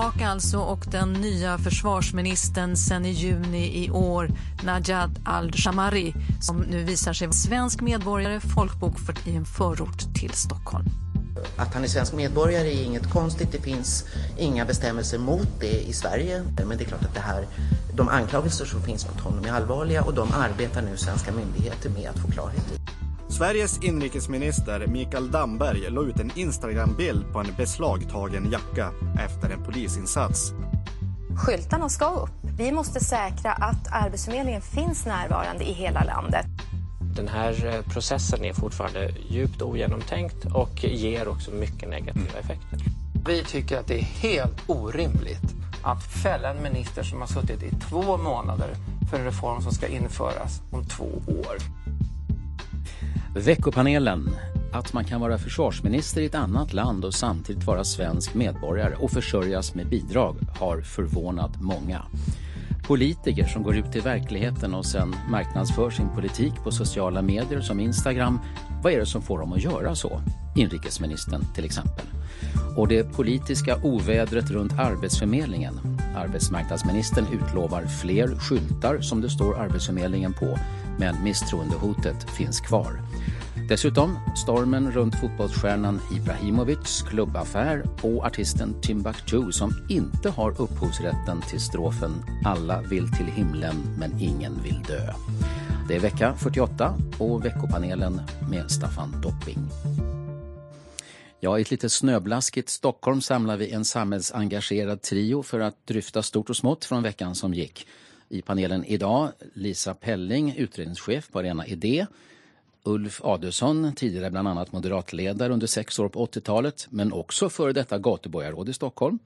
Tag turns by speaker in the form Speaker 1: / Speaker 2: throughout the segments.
Speaker 1: Tillbaka Irak alltså och den nya försvarsministern sen i juni i år, Najad al-Shamari, som nu visar sig vara svensk medborgare, folkbokförd i en förort till Stockholm.
Speaker 2: Att han är svensk medborgare är inget konstigt. Det finns inga bestämmelser mot det i Sverige. Men det är klart att det här, de anklagelser som finns mot honom är allvarliga och de arbetar nu svenska myndigheter med att få klarhet i.
Speaker 3: Sveriges inrikesminister Mikael Damberg la ut en Instagram-bild på en beslagtagen jacka efter en polisinsats.
Speaker 4: Skyltarna ska upp. Vi måste säkra att Arbetsförmedlingen finns närvarande i hela landet.
Speaker 5: Den här eh, processen är fortfarande djupt ogenomtänkt och ger också mycket negativa effekter.
Speaker 6: Vi tycker att det är helt orimligt att fälla en minister som har suttit i två månader för en reform som ska införas om två år.
Speaker 7: Veckopanelen. Att man kan vara försvarsminister i ett annat land och samtidigt vara svensk medborgare och försörjas med bidrag har förvånat många. Politiker som går ut i verkligheten och sen marknadsför sin politik på sociala medier som Instagram. Vad är det som får dem att göra så? Inrikesministern till exempel. Och det politiska ovädret runt Arbetsförmedlingen. Arbetsmarknadsministern utlovar fler skyltar som det står Arbetsförmedlingen på, men misstroendehotet finns kvar. Dessutom stormen runt fotbollsstjärnan Ibrahimovics klubbaffär och artisten Timbuktu som inte har upphovsrätten till strofen Alla vill till himlen men ingen vill dö. Det är vecka 48 och veckopanelen med Staffan Dopping. Ja, i ett lite snöblaskigt Stockholm samlar vi en samhällsengagerad trio för att dryfta stort och smått från veckan som gick. I panelen idag Lisa Pelling, utredningschef på Arena Idé. Ulf Adelsson, tidigare bland annat moderatledare under sex år på 80-talet men också före detta gatuborgarråd i Stockholm.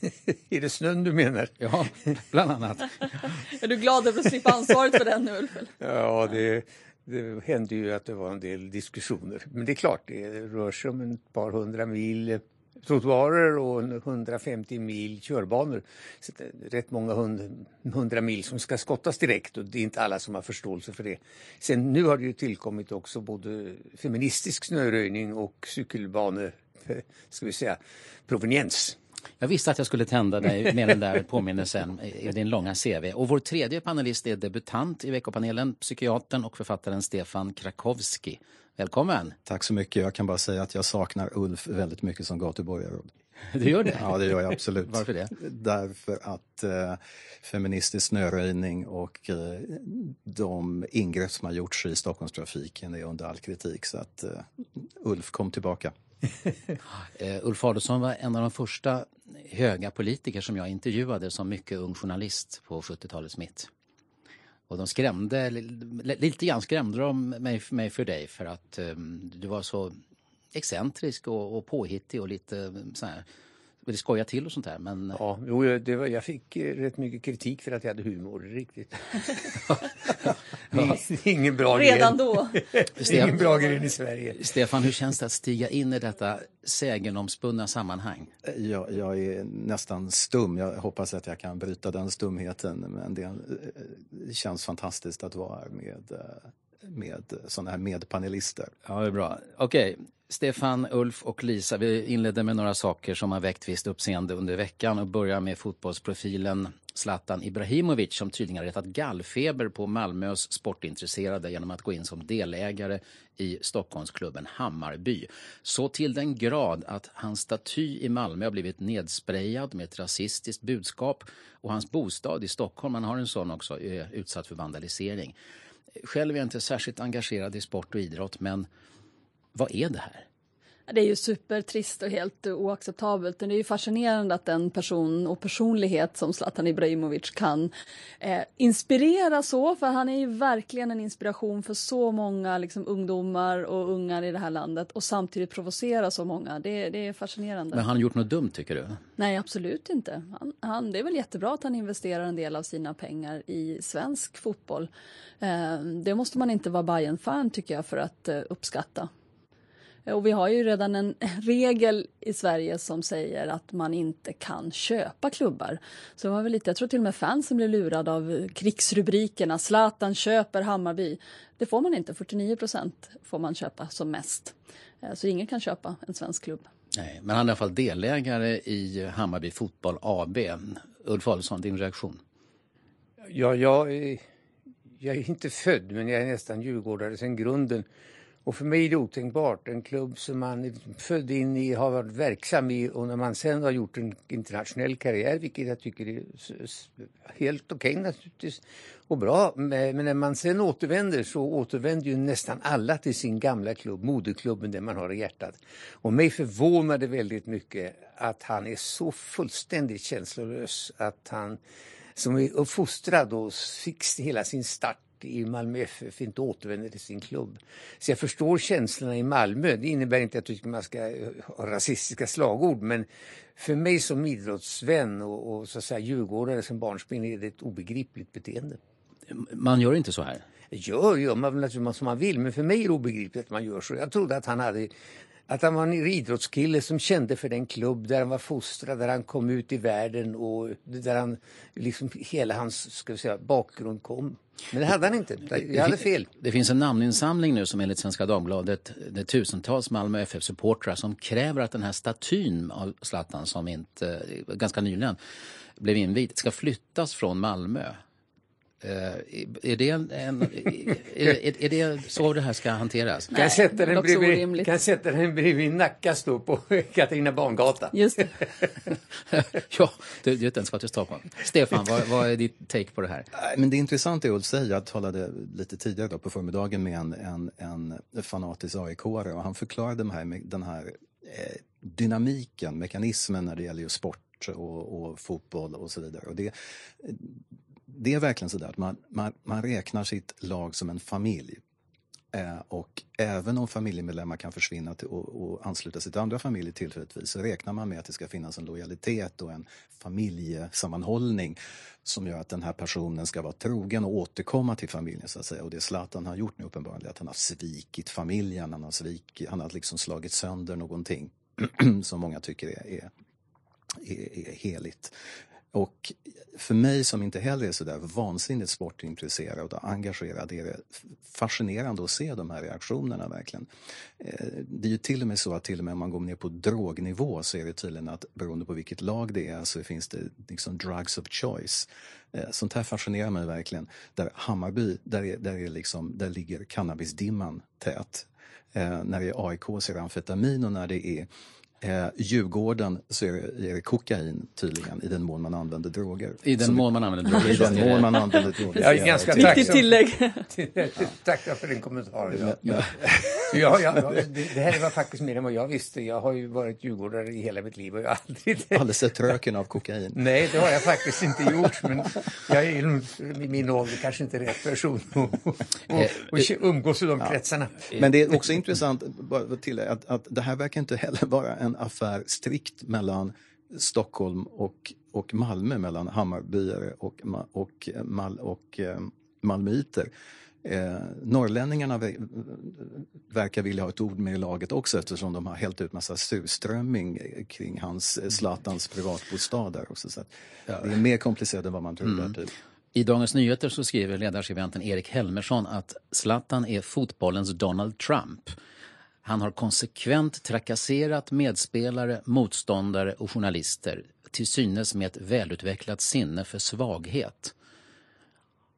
Speaker 8: är det snön du menar?
Speaker 7: Ja, bland annat.
Speaker 9: är du glad över att slippa ansvaret för den nu, Ulf?
Speaker 8: Ja, det, det hände ju att det var en del diskussioner. Men det är klart, det rör sig om ett par hundra mil eh, trottoarer och 150 mil körbanor. Så det är rätt många hundra mil som ska skottas direkt och det är inte alla som har förståelse för det. Sen nu har det ju tillkommit också både feministisk snöröjning och cykelbane, ska vi säga, proveniens.
Speaker 7: Jag visste att jag skulle tända dig med den där påminnelsen i din långa CV. Och vår tredje panelist är debutant i veckopanelen, psykiatern och författaren Stefan Krakowski. Välkommen!
Speaker 10: Tack så mycket. Jag kan bara säga att jag saknar Ulf väldigt mycket som gatuborgarråd.
Speaker 7: Du gör det?
Speaker 10: Ja, det gör jag absolut.
Speaker 7: Varför det?
Speaker 10: Därför att eh, feministisk snöröjning och eh, de ingrepp som har gjorts i Stockholmstrafiken är under all kritik. Så att eh, Ulf, kom tillbaka
Speaker 7: uh, Ulf Adelsohn var en av de första höga politiker som jag intervjuade som mycket ung journalist på 70-talets mitt. Och de skrämde, lite grann skrämde de mig, mig för dig för att um, du var så excentrisk och, och påhittig och lite eh, så här, ville skoja till och sånt där. Men...
Speaker 8: Ja, jo, det var, jag fick eh, rätt mycket kritik för att jag hade humor, riktigt. ja. Ingen bra
Speaker 9: Redan då?
Speaker 8: Ingen bra gren i Sverige.
Speaker 7: Stefan, hur känns det att stiga in i detta sägenomspunna sammanhang?
Speaker 10: Jag, jag är nästan stum. Jag hoppas att jag kan bryta den stumheten. Men det, det känns fantastiskt att vara med med sådana här medpanelister.
Speaker 7: Ja, det är bra. Okej. Stefan, Ulf och Lisa, vi inledde med några saker som har väckt visst uppseende under veckan och börjar med fotbollsprofilen Zlatan Ibrahimovic som tydligen har retat gallfeber på Malmös sportintresserade genom att gå in som delägare i Stockholmsklubben Hammarby. Så till den grad att hans staty i Malmö har blivit nedsprejad med ett rasistiskt budskap och hans bostad i Stockholm, man har en sån också, är utsatt för vandalisering. Själv är jag inte särskilt engagerad i sport och idrott men vad är det här?
Speaker 9: Det är ju supertrist och helt oacceptabelt. Men det är ju fascinerande att en person och personlighet som Zlatan Ibrahimovic kan eh, inspirera så, för han är ju verkligen en inspiration för så många liksom, ungdomar och ungar i det här landet och samtidigt provocera så många. Det, det är fascinerande.
Speaker 7: Men har han gjort något dumt tycker du?
Speaker 9: Nej, absolut inte. Han, han, det är väl jättebra att han investerar en del av sina pengar i svensk fotboll. Eh, det måste man inte vara bayern fan tycker jag för att eh, uppskatta. Och vi har ju redan en regel i Sverige som säger att man inte kan köpa klubbar. Så det var väl lite, jag tror till och med fansen blev lurade av krigsrubrikerna. Zlatan köper Hammarby. Det får man inte, 49 procent får man köpa som mest. Eh, så ingen kan köpa en svensk klubb.
Speaker 7: Nej, men han är i alla fall delägare i Hammarby Fotboll AB. Ulf Adolfsson, din reaktion?
Speaker 8: Ja, jag, jag är inte född, men jag är nästan djurgårdare sen grunden. Och för mig är det otänkbart. En klubb som man är född in i, har varit verksam i och när man sen har gjort en internationell karriär, vilket jag tycker är helt okej okay, naturligtvis och bra. Men när man sen återvänder så återvänder ju nästan alla till sin gamla klubb, moderklubben, den man har i hjärtat. Och mig förvånar det väldigt mycket att han är så fullständigt känslolös att han som är uppfostrad och fick hela sin start i Malmö FF inte återvänder till sin klubb. Så jag förstår känslorna i Malmö. Det innebär inte att jag tycker man ska ha rasistiska slagord men för mig som idrottsvän och, och så att säga djurgårdare som barnsben är det ett obegripligt beteende.
Speaker 7: Man gör inte så här?
Speaker 8: Gör gör man väl som man vill men för mig är det obegripligt att man gör så. Jag trodde att han hade att han var en idrottskille som kände för den klubb där han var fostrad, där han kom ut i världen och där han, liksom hela hans ska vi säga, bakgrund kom. Men det hade han inte. Jag hade fel.
Speaker 7: Det finns en namninsamling nu som enligt Svenska Dagbladet, det är tusentals Malmö FF-supportrar som kräver att den här statyn av Zlatan som inte, eh, ganska nyligen blev invigd, ska flyttas från Malmö. Uh, är, det en, en är, är, det så det här ska hanteras?
Speaker 8: Nej, kan, sätta den bredvid, kan sätta den bredvid Nackas då på Katarina Barngata.
Speaker 9: Just det.
Speaker 7: ja, du, du inte ens ska till Stockholm. Stefan, vad, vad, är ditt take på det här?
Speaker 10: Men det intressanta är att säga, jag talade lite tidigare då på förmiddagen med en, en, en fanatisk aik och han förklarade den här, den här eh, dynamiken, mekanismen när det gäller just sport och, och fotboll och så vidare. Och det, det är verkligen så att man, man, man räknar sitt lag som en familj. Eh, och även om familjemedlemmar kan försvinna till, och, och ansluta sig till andra familjer tillfälligtvis så räknar man med att det ska finnas en lojalitet och en familjesammanhållning som gör att den här personen ska vara trogen och återkomma till familjen så att säga. Och det Zlatan har gjort nu uppenbarligen är att han har svikit familjen, han har, svikit, han har liksom slagit sönder någonting som många tycker är, är, är, är heligt. Och för mig som inte heller är sådär vansinnigt sportintresserad och engagerad är det fascinerande att se de här reaktionerna verkligen. Eh, det är ju till och med så att till och med om man går ner på drognivå så är det tydligen att beroende på vilket lag det är så finns det liksom drugs of choice. Eh, sånt här fascinerar mig verkligen. Där Hammarby, där, är, där, är liksom, där ligger cannabisdimman tät. Eh, när det är AIK så är det amfetamin och när det är Eh, Djurgården så är det, är det kokain tydligen i den mån man använder droger.
Speaker 7: I den mån man använder droger?
Speaker 10: I den mån man använder droger.
Speaker 8: Jag är ganska
Speaker 9: Viktigt tillägg.
Speaker 8: Tackar för din kommentar. Ja. Ja. ja, ja, det, det här var faktiskt mer än vad jag visste. Jag har ju varit djurgårdare i hela mitt liv och jag har aldrig...
Speaker 10: Aldrig sett röken av kokain?
Speaker 8: Nej, det har jag faktiskt inte gjort. Men jag är i min ålder kanske inte rätt person att umgås i de kretsarna.
Speaker 10: Men det är också intressant bara till att, att det här verkar inte heller vara en affär strikt mellan Stockholm och, och Malmö, mellan Hammarbyare och, och, Mal, och eh, malmöiter. Eh, norrlänningarna verkar vilja ha ett ord med i laget också eftersom de har hällt ut massa surströmming kring hans eh, Zlatans privatbostad där. Också, så det är mer komplicerat än vad man trodde. Mm. Typ.
Speaker 7: I Dagens Nyheter så skriver ledarskribenten Erik Helmersson att Zlatan är fotbollens Donald Trump. Han har konsekvent trakasserat medspelare, motståndare och journalister till synes med ett välutvecklat sinne för svaghet.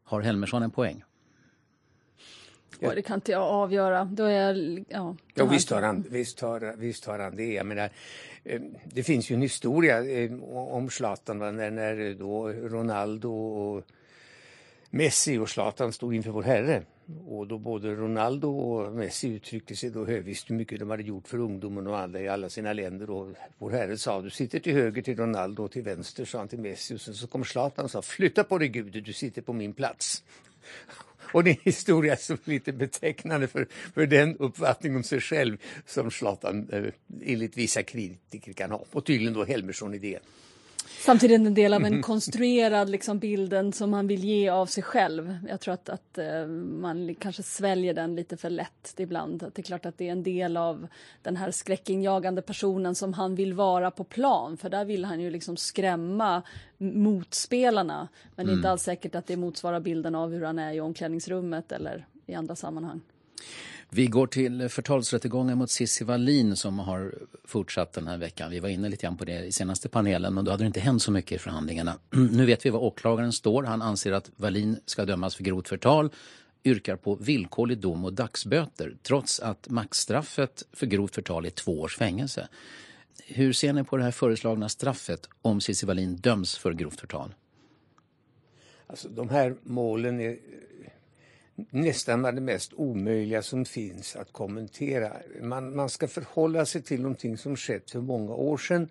Speaker 7: Har Helmersson en poäng?
Speaker 9: Ja. Det kan inte jag avgöra. Då är jag, ja,
Speaker 8: ja, visst, har han, visst, har, visst har han det. Jag menar, eh, det finns ju en historia eh, om Zlatan när, när då Ronaldo och Messi och Zlatan stod inför vår Herre. Och då både Ronaldo och Messi uttryckte sig då högvisst hur mycket de hade gjort för ungdomen och alla i alla sina länder. Och vår Herre sa du sitter till höger till Ronaldo och till vänster sa han till Messi. Och sen så kom Zlatan och sa flytta på dig Gud, du sitter på min plats. Och det är en historia som är lite betecknande för, för den uppfattning om sig själv som Zlatan eh, enligt vissa kritiker kan ha. Och tydligen då Helmersson-idén.
Speaker 9: Samtidigt en del av en konstruerad liksom, bilden som han vill ge av sig själv. Jag tror att, att uh, man kanske sväljer den lite för lätt ibland. Att det är klart att det är en del av den här skräckinjagande personen som han vill vara på plan. För där vill han ju liksom skrämma motspelarna. Men det är inte mm. alls säkert att det motsvarar bilden av hur han är i omklädningsrummet eller i andra sammanhang.
Speaker 7: Vi går till förtalsrättegången mot Cissi Wallin som har fortsatt den här veckan. Vi var inne lite grann på det i senaste panelen men då hade det inte hänt så mycket i förhandlingarna. Nu vet vi var åklagaren står. Han anser att Wallin ska dömas för grovt förtal yrkar på villkorlig dom och dagsböter trots att maxstraffet för grovt förtal är två års fängelse. Hur ser ni på det här föreslagna straffet om Cissi Wallin döms för grovt förtal?
Speaker 8: Alltså, de här målen är nästan det mest omöjliga som finns att kommentera. Man, man ska förhålla sig till någonting som skett för många år sedan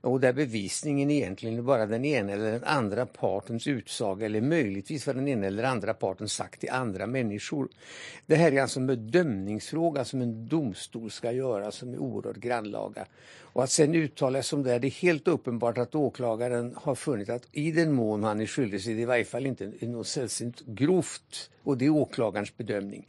Speaker 8: och där bevisningen egentligen är bara den ena eller den andra partens utsaga eller möjligtvis vad den ena eller andra parten sagt till andra människor. Det här är alltså en bedömningsfråga som en domstol ska göra som är oerhört grannlaga. Och att sen uttala sig om det, det är helt uppenbart att åklagaren har funnit att i den mån han är skyldig så är det i varje fall inte något sällsynt grovt och det är åklagarens bedömning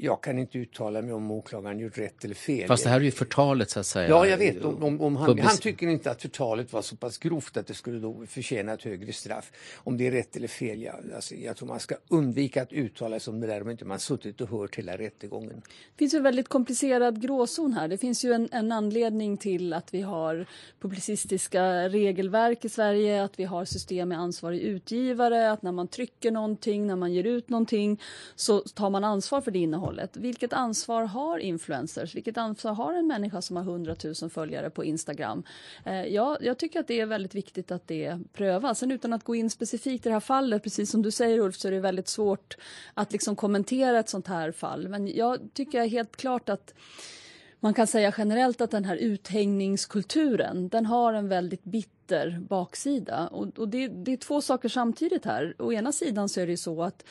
Speaker 8: jag kan inte uttala mig om åklagaren gjort rätt eller fel.
Speaker 7: Fast det här är ju förtalet så att säga.
Speaker 8: Ja, jag vet. Om, om, om han, han, tycker inte att förtalet var så pass grovt att det skulle då förtjäna ett högre straff. Om det är rätt eller fel, ja, alltså, jag tror man ska undvika att uttala sig om det där om inte man suttit och hört hela rättegången.
Speaker 9: Det finns en väldigt komplicerad gråzon här. Det finns ju en, en anledning till att vi har publicistiska regelverk i Sverige, att vi har system med ansvarig utgivare, att när man trycker någonting, när man ger ut någonting så tar man ansvar för det innehållet innehållet. Vilket ansvar har influencers? Vilket ansvar har en människa som har 100 000 följare på Instagram? Eh, jag, jag tycker att det är väldigt viktigt att det prövas. Sen utan att gå in specifikt i det här fallet, precis som du säger Ulf, så är det väldigt svårt att liksom kommentera ett sånt här fall. Men jag tycker helt klart att man kan säga generellt att den här uthängningskulturen, den har en väldigt bitter baksida. Och, och det, det, är två saker samtidigt här. Å ena sidan så är det så att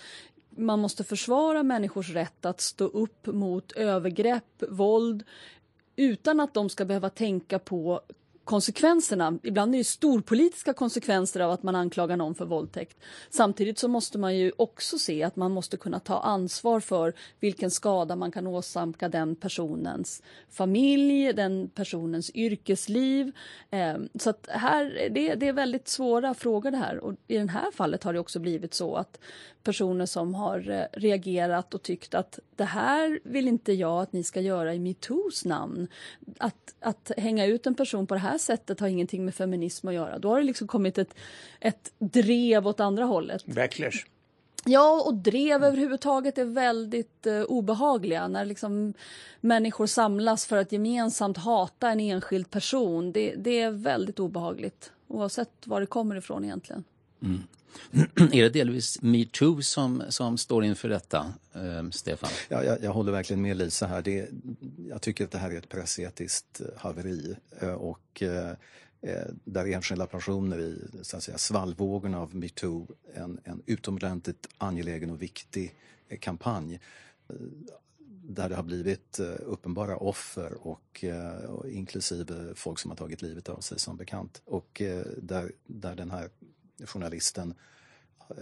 Speaker 9: man måste försvara människors rätt att stå upp mot övergrepp, våld utan att de ska behöva tänka på konsekvenserna. Ibland är det storpolitiska konsekvenser av att man anklagar någon för våldtäkt. Samtidigt så måste man ju också se att man måste kunna ta ansvar för vilken skada man kan åsamka den personens familj, den personens yrkesliv. Ehm, så att här, det, det är väldigt svåra frågor det här och i det här fallet har det också blivit så att personer som har eh, reagerat och tyckt att det här vill inte jag att ni ska göra i metoos namn. Att, att hänga ut en person på det här sättet har ingenting med feminism att göra. Då har det liksom kommit ett, ett drev åt andra hållet.
Speaker 8: Backlash.
Speaker 9: Ja, och drev överhuvudtaget är väldigt uh, obehagliga. När liksom människor samlas för att gemensamt hata en enskild person. Det, det är väldigt obehagligt, oavsett var det kommer ifrån egentligen.
Speaker 7: Mm. är det delvis metoo som, som står inför detta, eh, Stefan?
Speaker 10: Ja, jag, jag, håller verkligen med Lisa här. Det, jag tycker att det här är ett pressetiskt eh, haveri. Eh, och eh, eh, där enskilda personer i så att säga, svallvågorna av metoo en, en utomordentligt angelägen och viktig kampanj där det har blivit uppenbara offer och, och inklusive folk som har tagit livet av sig som bekant. Och där, där den här journalisten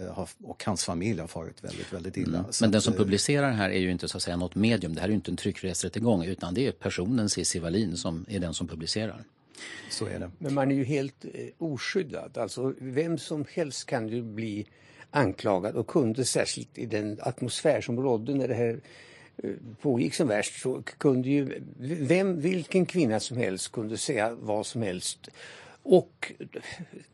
Speaker 10: eh, och hans familj har farit väldigt, väldigt illa. Mm.
Speaker 7: Men den som publicerar det här är ju inte så att säga något medium. Det här är ju inte en tryckfrihetsrättegång utan det är personen Cissi Wallin som är den som publicerar.
Speaker 10: Så är det.
Speaker 8: Men man är ju helt eh, oskyddad. Alltså vem som helst kan ju bli anklagad och kunde särskilt i den atmosfär som rådde när det här eh, pågick som värst så kunde ju vem, vilken kvinna som helst kunde säga vad som helst och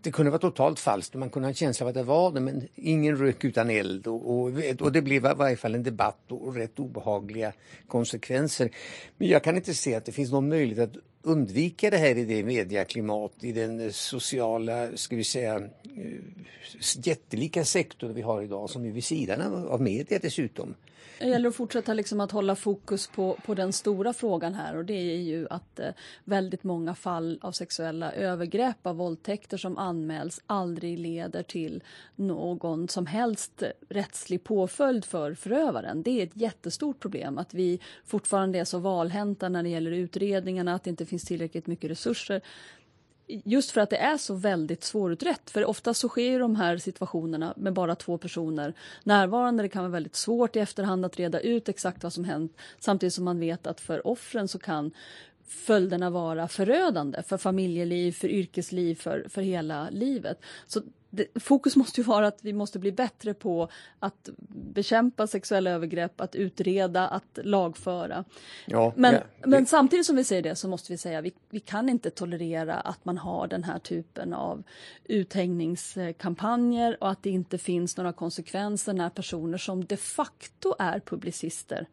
Speaker 8: det kunde vara totalt falskt, man kunde ha en känsla av att det var det, men ingen rök utan eld. Och, och, och det blev i varje fall en debatt och rätt obehagliga konsekvenser. Men jag kan inte se att det finns någon möjlighet att undvika det här i det mediaklimat, i den sociala, ska vi säga, eh, jättelika sektor vi har idag som är vid sidan av media dessutom.
Speaker 9: Det gäller att fortsätta liksom att hålla fokus på, på den stora frågan här och det är ju att eh, väldigt många fall av sexuella övergrepp, av våldtäkter som anmäls aldrig leder till någon som helst rättslig påföljd för förövaren. Det är ett jättestort problem att vi fortfarande är så valhänta när det gäller utredningarna, att det inte finns tillräckligt mycket resurser just för att det är så väldigt svårutrett. För ofta så sker de här situationerna med bara två personer närvarande. Det kan vara väldigt svårt i efterhand att reda ut exakt vad som hänt. Samtidigt som man vet att för offren så kan följderna vara förödande för familjeliv, för yrkesliv, för, för hela livet. Så fokus måste ju vara att vi måste bli bättre på att bekämpa sexuella övergrepp, att utreda, att lagföra. Ja, men, det... men samtidigt som vi säger det så måste vi säga att vi, vi kan inte tolerera att man har den här typen av uthängningskampanjer och att det inte finns några konsekvenser när personer som de facto är publicister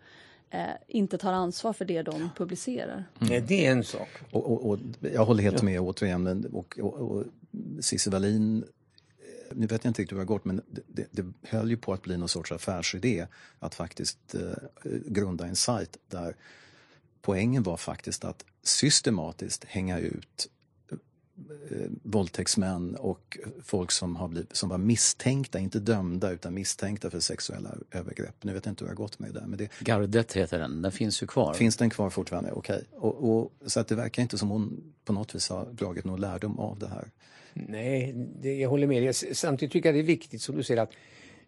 Speaker 9: eh, inte tar ansvar för det de publicerar.
Speaker 8: Mm. Det är en sak.
Speaker 10: Och, och, och jag håller helt med återigen. Och, och, och Cissi Wallin nu vet jag inte riktigt hur det har gått men det, det, höll ju på att bli någon sorts affärsidé att faktiskt eh, grunda en sajt där poängen var faktiskt att systematiskt hänga ut eh, våldtäktsmän och folk som, har blivit, som var misstänkta, inte dömda utan misstänkta för sexuella övergrepp. Nu vet jag inte hur det har gått med det. Men det
Speaker 7: Gardet heter den, den finns ju kvar.
Speaker 10: Finns den kvar fortfarande? Okej. Okay. Och, och, så att det verkar inte som hon på något vis har dragit någon lärdom av det här.
Speaker 8: Nej, det, jag håller med dig. Samtidigt tycker jag det är viktigt som du säger att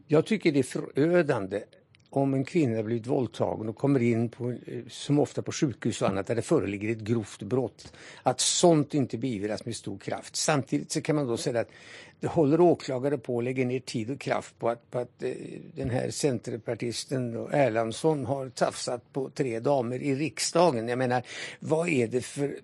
Speaker 8: jag tycker det är förödande om en kvinna blivit våldtagen och kommer in på, eh, som ofta på sjukhus och annat där det föreligger ett grovt brott, att sånt inte beivras med stor kraft. Samtidigt så kan man då säga att det håller åklagare på att lägga ner tid och kraft på att, på att eh, den här centerpartisten Erlandsson har tafsat på tre damer i riksdagen. Jag menar, vad är det för...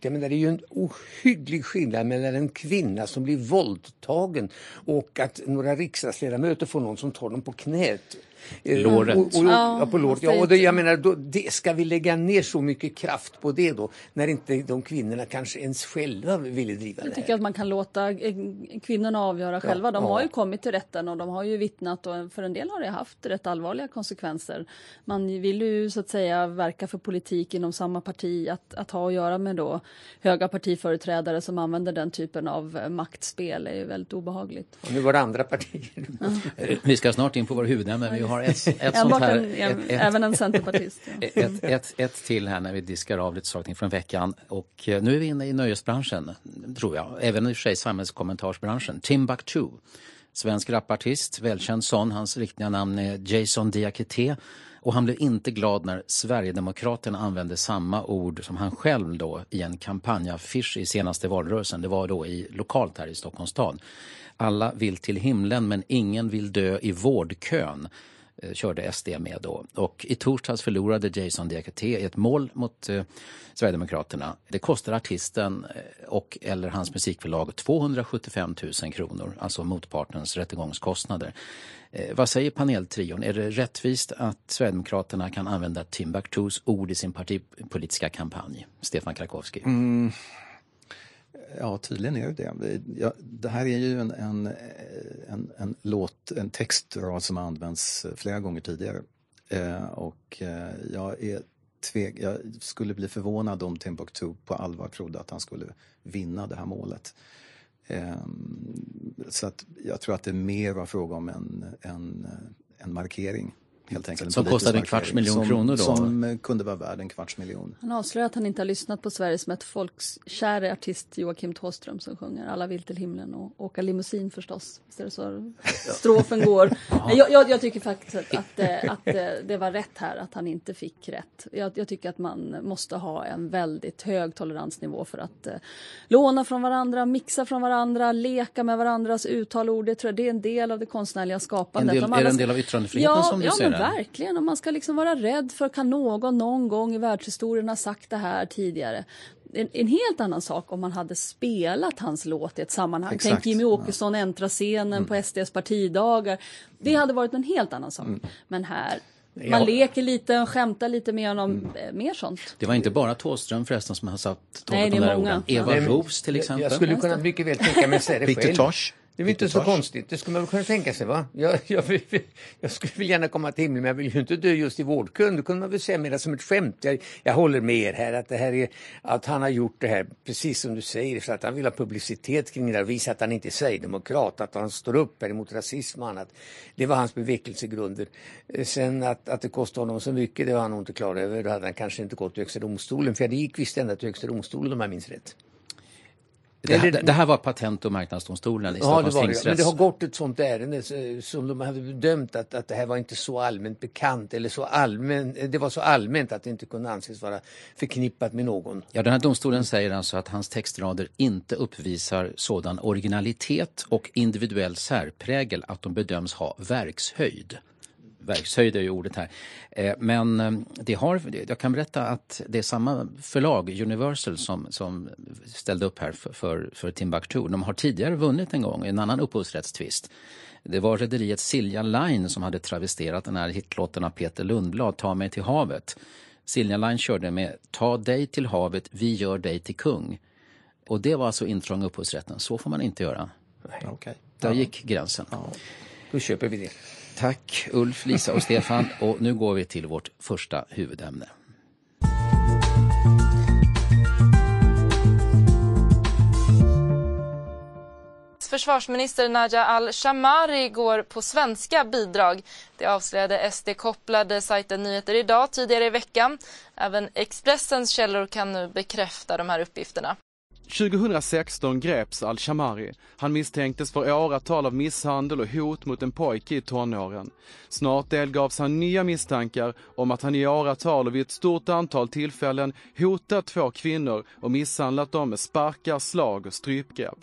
Speaker 8: Jag menar, det är ju en ohygglig skillnad mellan en kvinna som blir våldtagen och att några riksdagsledamöter får någon som tar dem på knät.
Speaker 7: Eh, låret. Och, och,
Speaker 8: ja, på låret. Ja, och det, jag menar, då, det, ska vi lägga ner så mycket kraft på det då? När inte de kvinnorna kanske ens själva ville driva
Speaker 9: det
Speaker 8: Jag
Speaker 9: tycker att man kan låta eh, kvinnorna avgöra själva. De ja. har ju kommit till rätten och de har ju vittnat och för en del har det haft rätt allvarliga konsekvenser. Man vill ju så att säga verka för politik inom samma parti, att, att ha att göra med då höga partiföreträdare som använder den typen av eh, maktspel är ju väldigt obehagligt.
Speaker 8: Och nu var det andra partier.
Speaker 7: Ja. Vi ska snart in på vår huvudämne, vi har ett, ett sånt här... En,
Speaker 9: ett, ett, även en centerpartist.
Speaker 7: Ja. Ett, ett, ett till här när vi diskar av lite saker från veckan. Och eh, nu är vi inne i nöjesbranschen, tror jag. Även i och för sig samhällskommentarsbranschen. Timbuktu. Svensk rapartist, välkänd sån. Hans riktiga namn är Jason Diakité. Och han blev inte glad när Sverigedemokraterna använde samma ord som han själv då i en kampanjaffisch i senaste valrörelsen. Det var då i lokalt här i Stockholms stad. Alla vill till himlen men ingen vill dö i vårdkön Eh, körde SD med då. Och i torsdags förlorade Jason Diakité i ett mål mot eh, Sverigedemokraterna. Det kostar artisten eh, och eller hans musikförlag 275 000 kronor, alltså motpartens rättegångskostnader. Eh, vad säger paneltrion? Är det rättvist att Sverigedemokraterna kan använda Timbuktus ord i sin partipolitiska kampanj? Stefan Krakowski. Mm.
Speaker 10: Ja, tydligen är det det. Ja, det här är ju en, en, en, en, låt, en textrad som använts flera gånger tidigare. Eh, och eh, jag är tvek, jag skulle bli förvånad om Timbuktu på allvar trodde att han skulle vinna det här målet. Eh, så att jag tror att det mer var fråga om en, en, en markering helt enkelt.
Speaker 7: Som kostade en kvarts miljon
Speaker 10: som,
Speaker 7: kronor då?
Speaker 10: Som kunde vara värd en kvarts miljon.
Speaker 9: Han avslöjar att han inte har lyssnat på Sveriges mest folkkär artist Joakim Thåström som sjunger Alla vill till himlen och åka limousin förstås. Är det så strofen går? jag, jag, jag, tycker faktiskt att, att, eh, att, eh, det var rätt här att han inte fick rätt. Jag, jag, tycker att man måste ha en väldigt hög toleransnivå för att eh, låna från varandra, mixa från varandra, leka med varandras uttalord. Det tror jag det är en del av det konstnärliga skapandet.
Speaker 7: En del, är det en del av yttrandefriheten
Speaker 9: ja,
Speaker 7: som du
Speaker 9: ja,
Speaker 7: ser det?
Speaker 9: Verkligen. Om man ska liksom vara rädd för kan någon någon gång i världshistorien ha sagt det här tidigare. en, en, helt annan sak om man hade spelat hans låt i ett sammanhang.
Speaker 10: Exakt.
Speaker 9: Tänk Jimmy Åkesson ja. äntra scenen mm. på SDs partidagar. Det hade varit en helt annan sak. Mm. Men här, man ja. leker lite och skämtar lite med honom. Mm. Mer sånt.
Speaker 7: Det var inte bara Thåström förresten som har satt
Speaker 9: Nej, det är många. Orden.
Speaker 7: Eva ja. Roos till exempel.
Speaker 8: Jag skulle kunna mycket väl tänka mig säga det själv. Det är inte så konstigt, det skulle man väl kunna tänka sig va? Jag, jag, jag skulle väl gärna komma till himlen men jag vill ju inte dö just i vårdkön. Då kunde man väl säga mer som ett skämt. Jag, jag håller med er här att det här är att han har gjort det här precis som du säger för att han vill ha publicitet kring det där och visa att han inte är sverigedemokrat, att han står upp här emot rasism och annat. Det var hans bevekelsegrunder. Sen att, att det kostade honom så mycket, det var han nog inte klar över. Då hade han kanske inte gått till Högsta domstolen för det gick visst ända till Högsta domstolen om jag minns rätt.
Speaker 7: Det här, det här, var Patent och marknadsdomstolen i ja, Stockholms
Speaker 8: det
Speaker 7: tingsrätt.
Speaker 8: Men det har gått ett sånt ärende som de hade bedömt att, att det här var inte så allmänt bekant eller så allmänt, det var så allmänt att det inte kunde anses vara förknippat med någon.
Speaker 7: Ja, den här domstolen säger alltså att hans textrader inte uppvisar sådan originalitet och individuell särprägel att de bedöms ha verkshöjd verkshöjd är ju ordet här. Eh, men eh, det har, jag kan berätta att det är samma förlag, Universal, som, som ställde upp här för, för, för Timbuktu. De har tidigare vunnit en gång en annan upphovsrättstvist. Det var rederiet Silja Line som hade travesterat den här hitlåten av Peter Lundblad, Ta mig till havet. Silja Line körde med Ta dig till havet, vi gör dig till kung. Och det var alltså intrång i upphovsrätten. Så får man inte göra.
Speaker 8: Nej. Okay.
Speaker 7: Där gick gränsen. Ja.
Speaker 8: Då köper vi det.
Speaker 7: Tack Ulf, Lisa och Stefan. Och nu går vi till vårt första huvudämne.
Speaker 11: Försvarsminister Najah al-Shamari går på svenska bidrag. Det avslöjade SD-kopplade sajten Nyheter idag tidigare i veckan. Även Expressens källor kan nu bekräfta de här uppgifterna.
Speaker 12: 2016 greps Al-Shamari. Han misstänktes för åratal av misshandel och hot mot en pojke i tonåren. Snart delgavs han nya misstankar om att han i åratal och vid ett stort antal tillfällen hotat två kvinnor och misshandlat dem med sparkar, slag och strypgrepp.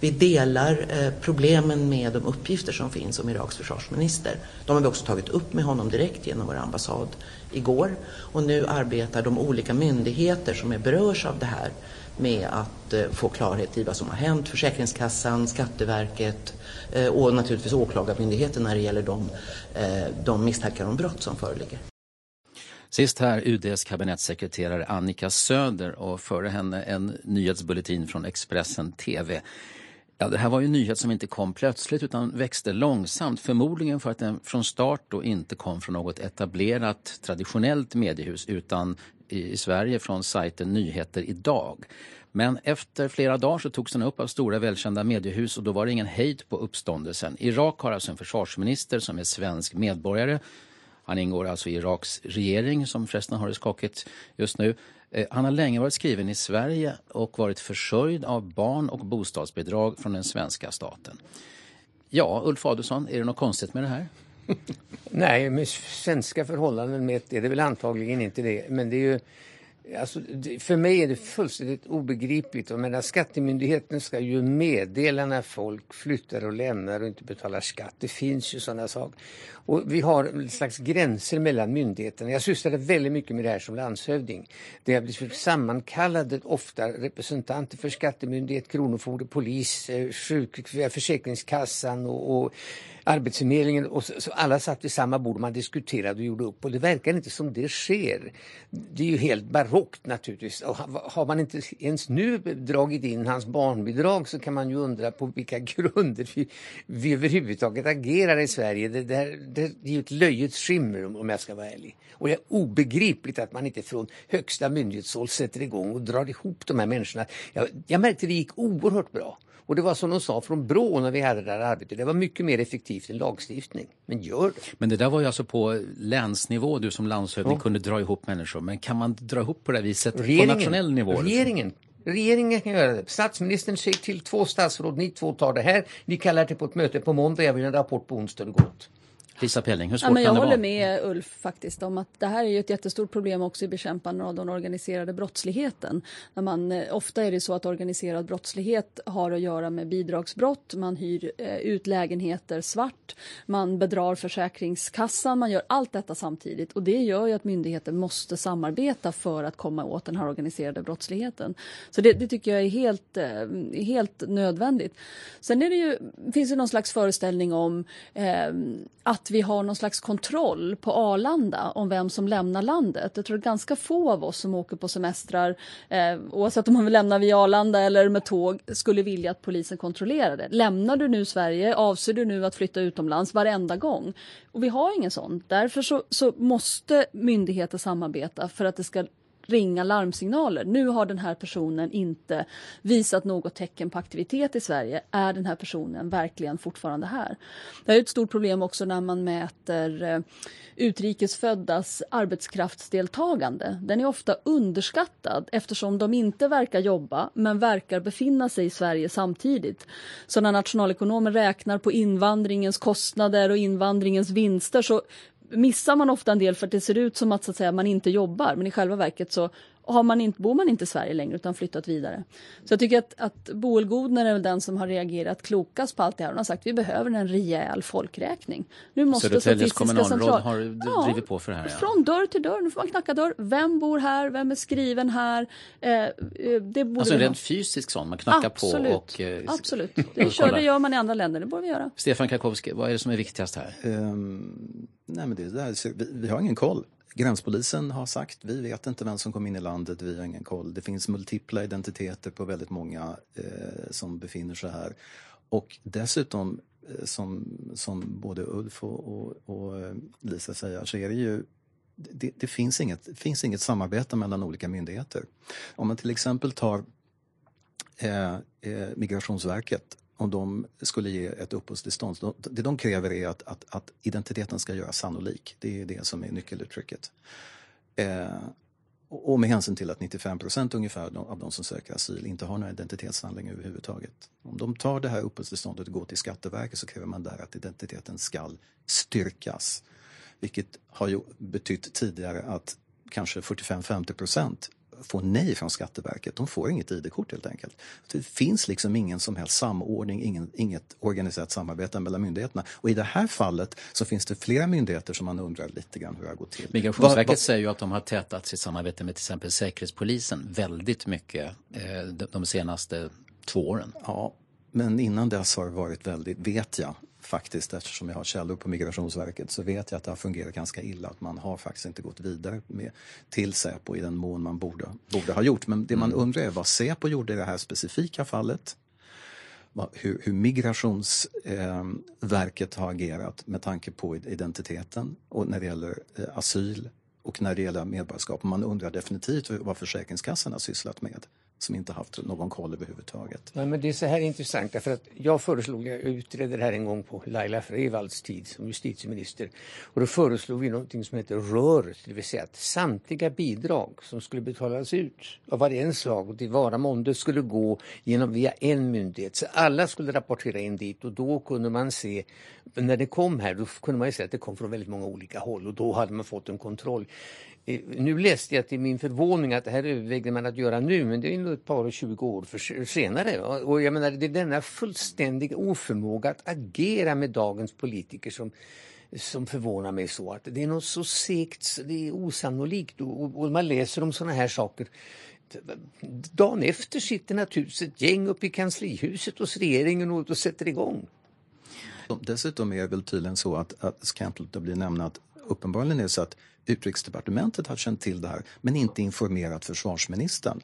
Speaker 2: Vi delar eh, problemen med de uppgifter som finns om Iraks försvarsminister. De har vi också tagit upp med honom direkt genom vår ambassad igår. Och nu arbetar de olika myndigheter som är berörs av det här med att eh, få klarhet i vad som har hänt. Försäkringskassan, Skatteverket eh, och naturligtvis Åklagarmyndigheten när det gäller de, eh, de misstankar om brott som föreligger.
Speaker 7: Sist här UDs kabinettssekreterare Annika Söder och före henne en nyhetsbulletin från Expressen TV. Ja, det här var ju en nyhet som inte kom plötsligt utan växte långsamt. Förmodligen för att den från start då inte kom från något etablerat traditionellt mediehus utan i Sverige från sajten Nyheter idag. Men efter flera dagar så togs den upp av stora välkända mediehus och då var det ingen hejd på uppståndelsen. Irak har alltså en försvarsminister som är svensk medborgare. Han ingår alltså i Iraks regering som förresten har det skakigt just nu. Eh, han har länge varit skriven i Sverige och varit försörjd av barn och bostadsbidrag från den svenska staten. Ja, Ulf Adelsson, är det något konstigt med det här?
Speaker 8: Nej, med svenska förhållanden med är det väl antagligen inte det. Men det är ju Alltså, för mig är det fullständigt obegripligt. Jag menar, skattemyndigheten ska ju meddela när folk flyttar och lämnar och inte betalar skatt. Det finns ju sådana saker. Och vi har en slags gränser mellan myndigheterna. Jag sysslade väldigt mycket med det här som landshövding. Det har blivit sammankallade ofta representanter för skattemyndighet, kronofogde, polis, eh, sjuk, Försäkringskassan och, och Arbetsförmedlingen och så, så alla satt vid samma bord, man diskuterade och gjorde upp och det verkar inte som det sker. Det är ju helt barockt naturligtvis. Och har man inte ens nu dragit in hans barnbidrag så kan man ju undra på vilka grunder vi, vi överhuvudtaget agerar i Sverige. Det, det, det är ju ett löjets skimmer om jag ska vara ärlig. Och det är obegripligt att man inte från högsta myndighetshåll sätter igång och drar ihop de här människorna. Jag, jag märkte det gick oerhört bra. Och det var som de sa från Brå när vi hade det här arbetet, det var mycket mer effektivt än lagstiftning. Men gör det!
Speaker 7: Men det där var ju alltså på länsnivå, du som landshövding ja. kunde dra ihop människor. Men kan man dra ihop på det viset regeringen, på nationell nivå?
Speaker 8: Regeringen Regeringen kan göra det. Statsministern säger till två statsråd, ni två tar det här. Vi kallar det på ett möte på måndag, jag vill en rapport på onsdag. Det gott.
Speaker 7: Lisa Pelling, hur svårt
Speaker 9: ja, men jag
Speaker 7: kan det
Speaker 9: håller
Speaker 7: vara?
Speaker 9: med Ulf faktiskt om att det här är ju ett jättestort problem också i bekämpandet av den organiserade brottsligheten. När man, eh, ofta är det så att organiserad brottslighet har att göra med bidragsbrott, man hyr eh, ut lägenheter svart, man bedrar Försäkringskassan, man gör allt detta samtidigt och det gör ju att myndigheter måste samarbeta för att komma åt den här organiserade brottsligheten. Så det, det tycker jag är helt, eh, helt nödvändigt. Sen är det ju, finns det någon slags föreställning om eh, att vi har någon slags kontroll på Arlanda om vem som lämnar landet. Jag tror ganska få av oss som åker på semestrar, eh, oavsett om man vill lämna via Arlanda eller med tåg, skulle vilja att polisen kontrollerar det. Lämnar du nu Sverige, avser du nu att flytta utomlands varenda gång? Och vi har ingen sån. Därför så, så måste myndigheter samarbeta för att det ska ringa larmsignaler. Nu har den här personen inte visat något tecken på aktivitet i Sverige. Är den här personen verkligen fortfarande här? Det är ett stort problem också när man mäter eh, utrikesföddas arbetskraftsdeltagande. Den är ofta underskattad eftersom de inte verkar jobba men verkar befinna sig i Sverige samtidigt. Så när nationalekonomer räknar på invandringens kostnader och invandringens vinster så missar man ofta en del för att det ser ut som att, så att säga, man inte jobbar. Men i själva verket så har man inte, bor man inte i Sverige längre utan flyttat vidare. Så jag tycker att, att Boel Godner är den som har reagerat klokast på allt det här. Hon har sagt att vi behöver en rejäl folkräkning. Nu måste
Speaker 7: Södertäljes kommunalråd
Speaker 9: central...
Speaker 7: har
Speaker 9: Ja,
Speaker 7: drivit på för det här. Ja.
Speaker 9: Från dörr till dörr, nu får man knacka dörr. Vem bor här? Vem är skriven här? Eh, eh, det borde
Speaker 7: Alltså en rent fysisk sån, man knackar
Speaker 9: Absolut.
Speaker 7: på och... Eh,
Speaker 9: Absolut. Det, kör, det gör man i andra länder, det borde vi göra.
Speaker 7: Stefan Karkowski, vad är det som är viktigast här?
Speaker 10: Ehm, nej men det där, så vi, vi har ingen koll. Gränspolisen har sagt, vi vet inte vem som kom in i landet, vi har ingen koll. Det finns multipla identiteter på väldigt många eh, som befinner sig här. Och dessutom, eh, som, som både Ulf och, och, och eh, Lisa säger, så är det ju det, det finns, inget, finns inget samarbete mellan olika myndigheter. Om man till exempel tar eh, eh, Migrationsverket om de skulle ge ett uppehållstillstånd. Det de kräver är att, att, att identiteten ska göras sannolik. Det är det som är nyckeluttrycket. Eh, och med hänsyn till att 95 procent ungefär av de som söker asyl inte har några identitetshandlingar överhuvudtaget. Om de tar det här uppehållstillståndet och går till Skatteverket så kräver man där att identiteten ska styrkas. Vilket har ju betytt tidigare att kanske 45-50 procent får nej från Skatteverket. De får inget ID-kort helt enkelt. Det finns liksom ingen som helst samordning, ingen, inget organiserat samarbete mellan myndigheterna. Och i det här fallet så finns det flera myndigheter som man undrar lite grann hur det har gått till.
Speaker 7: Migrationsverket
Speaker 10: Vad- vad-
Speaker 7: säger ju att de har tätat sitt samarbete med till exempel Säkerhetspolisen väldigt mycket eh, de, de senaste två åren.
Speaker 10: Ja, men innan dess har det varit väldigt, vet jag faktiskt, eftersom jag har källor på Migrationsverket, så vet jag att det har fungerat ganska illa. Att man har faktiskt inte gått vidare med, till Säpo i den mån man borde, borde ha gjort. Men det man undrar är vad Säpo gjorde i det här specifika fallet. Hur, hur Migrationsverket har agerat med tanke på identiteten och när det gäller eh, asyl och när det gäller medborgarskap. Man undrar definitivt vad Försäkringskassan har sysslat med som inte haft någon koll överhuvudtaget.
Speaker 8: Nej, men det är så här intressant därför att jag föreslog, jag utredde det här en gång på Laila Freivalds tid som justitieminister och då föreslog vi någonting som heter RÖR, det vill säga att samtliga bidrag som skulle betalas ut av varje en slag och till vara månde skulle gå genom via en myndighet. Så alla skulle rapportera in dit och då kunde man se, när det kom här, då kunde man ju se att det kom från väldigt många olika håll och då hade man fått en kontroll. Eh, nu läste jag till min förvåning att det här övervägde man att göra nu men det är nog ett par och 20 år för senare. Och jag menar det är denna fullständiga oförmåga att agera med dagens politiker som som förvånar mig så att det är något så segt, så det är osannolikt och, och, och man läser om sådana här saker. Dagen efter sitter naturligtvis ett gäng uppe i kanslihuset hos regeringen och, och sätter igång.
Speaker 10: Dessutom är det väl tydligen så att, att ska jag inte låta bli att nämna att uppenbarligen är det så att utrikesdepartementet har känt till det här men inte informerat försvarsministern.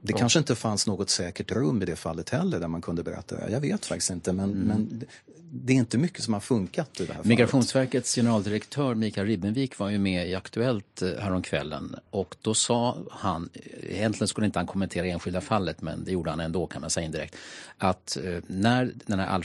Speaker 10: Det
Speaker 7: Ja.
Speaker 10: kanske inte fanns något säkert rum i det fallet heller där man kunde berätta det. Jag vet faktiskt inte men, men det- är inte mycket som har funkat i det här fallet.
Speaker 7: Migrationsverkets generaldirektör Mikael Ribbenvik var ju med i Aktuellt eh, häromkvällen och då sa han, egentligen skulle inte han kommentera enskilda fallet men det gjorde han ändå kan man säga indirekt, att eh, när den här al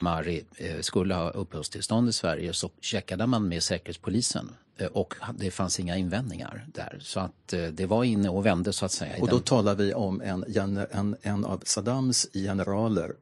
Speaker 7: Mari eh, skulle ha uppehållstillstånd i Sverige så checkade man med Säkerhetspolisen eh, och det fanns inga invändningar där. Så att eh, det var inne och vände så att säga.
Speaker 10: Och då talar vi om en, en, en av Saddams generaler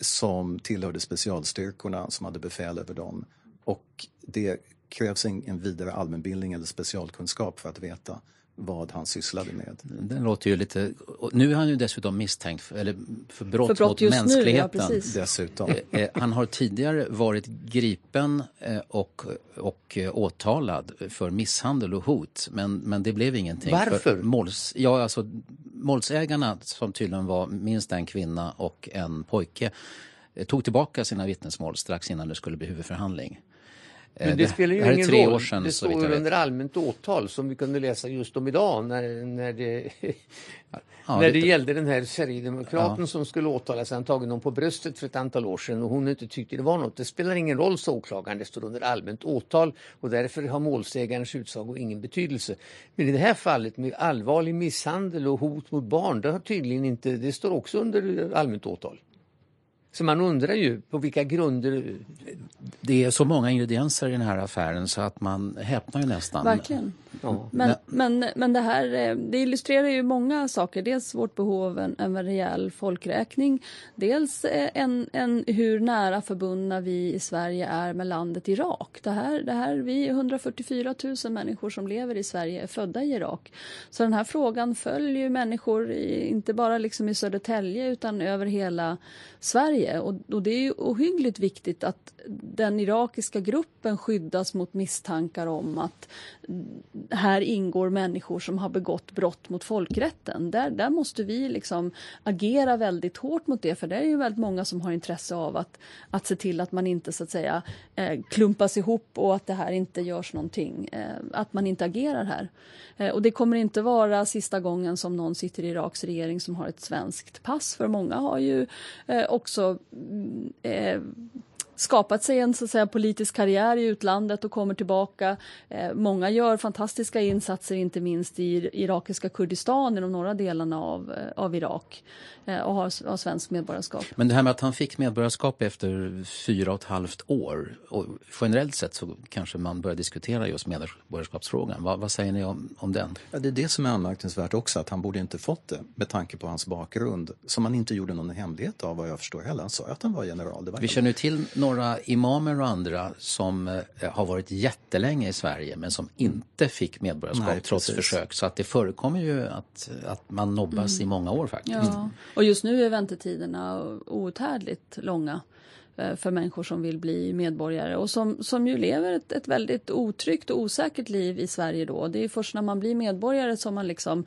Speaker 10: som tillhörde specialstyrkorna som hade befäl över dem. Och det krävs en vidare allmänbildning eller specialkunskap för att veta vad han sysslade med.
Speaker 7: Den låter ju lite... Nu är han ju dessutom misstänkt för, eller för brott, för brott mot mänskligheten. Nu, ja,
Speaker 10: dessutom.
Speaker 7: Eh, eh, han har tidigare varit gripen eh, och, och åtalad för misshandel och hot men, men det blev ingenting.
Speaker 8: Varför? För
Speaker 7: måls, ja, alltså, målsägarna som tydligen var minst en kvinna och en pojke tog tillbaka sina vittnesmål strax innan det skulle bli huvudförhandling.
Speaker 8: Men det, det spelar ju ingen roll. Sedan, det står under allmänt åtal som vi kunde läsa just om idag när, när det, ja, när det gällde den här Sverigedemokraten ja. som skulle åtalas. Han tagit någon på bröstet för ett antal år sedan och hon inte tyckte det var något. Det spelar ingen roll, sa åklagaren. Det står under allmänt åtal och därför har målsägarens utsago ingen betydelse. Men i det här fallet med allvarlig misshandel och hot mot barn, det har tydligen inte, det står också under allmänt åtal. Så man undrar ju på vilka grunder...
Speaker 7: Det är så många ingredienser i den här affären så att man häpnar ju nästan.
Speaker 9: Verkligen. Ja. Men, men, men det här eh, det illustrerar ju många saker. Dels vårt behov av en, en rejäl folkräkning. Dels eh, en, en, hur nära förbundna vi i Sverige är med landet Irak. Det här, det här, vi är 144 000 människor som lever i Sverige är födda i Irak. Så den här frågan följer människor, i, inte bara liksom i Södertälje utan över hela Sverige. Och, och det är ju ohyggligt viktigt att den irakiska gruppen skyddas mot misstankar om att här ingår människor som har begått brott mot folkrätten. Där, där måste vi liksom agera väldigt hårt mot det för det är ju väldigt många som har intresse av att, att se till att man inte så att säga eh, klumpas ihop och att det här inte görs någonting. Eh, att man inte agerar här. Eh, och det kommer inte vara sista gången som någon sitter i Iraks regering som har ett svenskt pass för många har ju eh, också mm, eh, skapat sig en så att säga, politisk karriär i utlandet och kommer tillbaka. Eh, många gör fantastiska insatser, inte minst i irakiska Kurdistan, i de norra delarna av, eh, av Irak eh, och har, har svensk medborgarskap.
Speaker 7: Men det här med att han fick medborgarskap efter fyra och ett halvt år, och generellt sett så kanske man börjar diskutera just medborgarskapsfrågan. Vad, vad säger ni om, om den?
Speaker 10: Ja, det är det som är anmärkningsvärt också, att han borde inte fått det med tanke på hans bakgrund, som han inte gjorde någon hemlighet av vad jag förstår heller. Han sa att han var general. Det var
Speaker 7: Vi känner till några imamer och andra som eh, har varit jättelänge i Sverige men som inte fick medborgarskap Nej, trots försök. Så att det förekommer ju att, att man nobbas mm. i många år faktiskt.
Speaker 9: Ja. Och just nu är väntetiderna outhärdligt långa eh, för människor som vill bli medborgare och som, som ju lever ett, ett väldigt otryggt och osäkert liv i Sverige då. Det är först när man blir medborgare som man liksom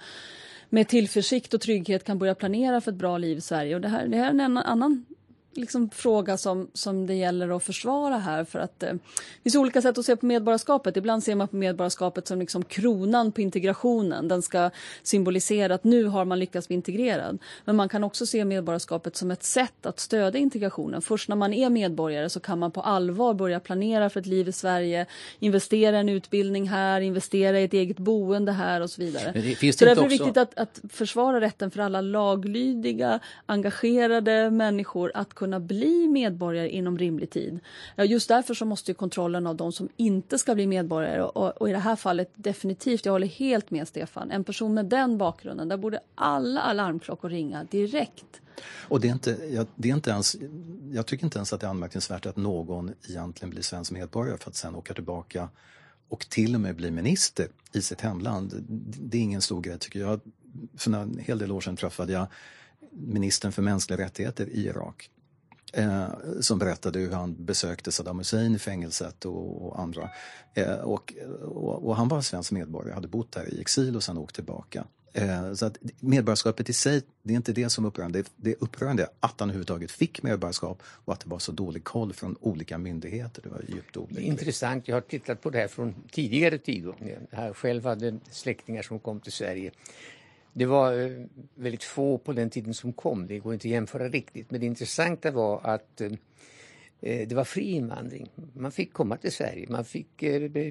Speaker 9: med tillförsikt och trygghet kan börja planera för ett bra liv i Sverige. Och det här, det här är en annan liksom fråga som, som det gäller att försvara här. För att, eh, det finns olika sätt att se på medborgarskapet. Ibland ser man på medborgarskapet som liksom kronan på integrationen. Den ska symbolisera att nu har man lyckats bli integrerad. Men man kan också se medborgarskapet som ett sätt att stödja integrationen. Först när man är medborgare så kan man på allvar börja planera för ett liv i Sverige, investera i en utbildning här, investera i ett eget boende här och så vidare. Det, finns det så därför är det viktigt att, att försvara rätten för alla laglydiga, engagerade människor att kunna kunna bli medborgare inom rimlig tid. Just därför så måste kontrollen av de som inte ska bli medborgare och, och, i det här fallet definitivt, jag håller helt med Stefan, en person med den bakgrunden, där borde alla alarmklockor ringa direkt.
Speaker 10: Och det är inte, jag, det är inte ens, jag tycker inte ens att det är anmärkningsvärt att någon egentligen blir svensk medborgare för att sen åka tillbaka och till och med bli minister i sitt hemland. Det är ingen stor grej tycker jag. För en hel del år sedan träffade jag ministern för mänskliga rättigheter i Irak eh, som berättade hur han besökte Saddam Hussein i fängelset och, och andra. Eh, och, och, och, han var svensk medborgare, hade bott här i exil och sen åkt tillbaka. Eh, så att medborgarskapet i sig, det är inte det som är upprörande. Det är upprörande att han överhuvudtaget fick medborgarskap och att det var så dålig koll från olika myndigheter. Det var djupt olyckligt.
Speaker 8: Intressant. Jag har tittat på det här från tidigare tid. Jag själv hade släktingar som kom till Sverige. Det var eh, väldigt få på den tiden som kom. Det går inte att jämföra riktigt. Men det intressanta var att eh, eh, det var fri invandring. Man fick komma till Sverige, man fick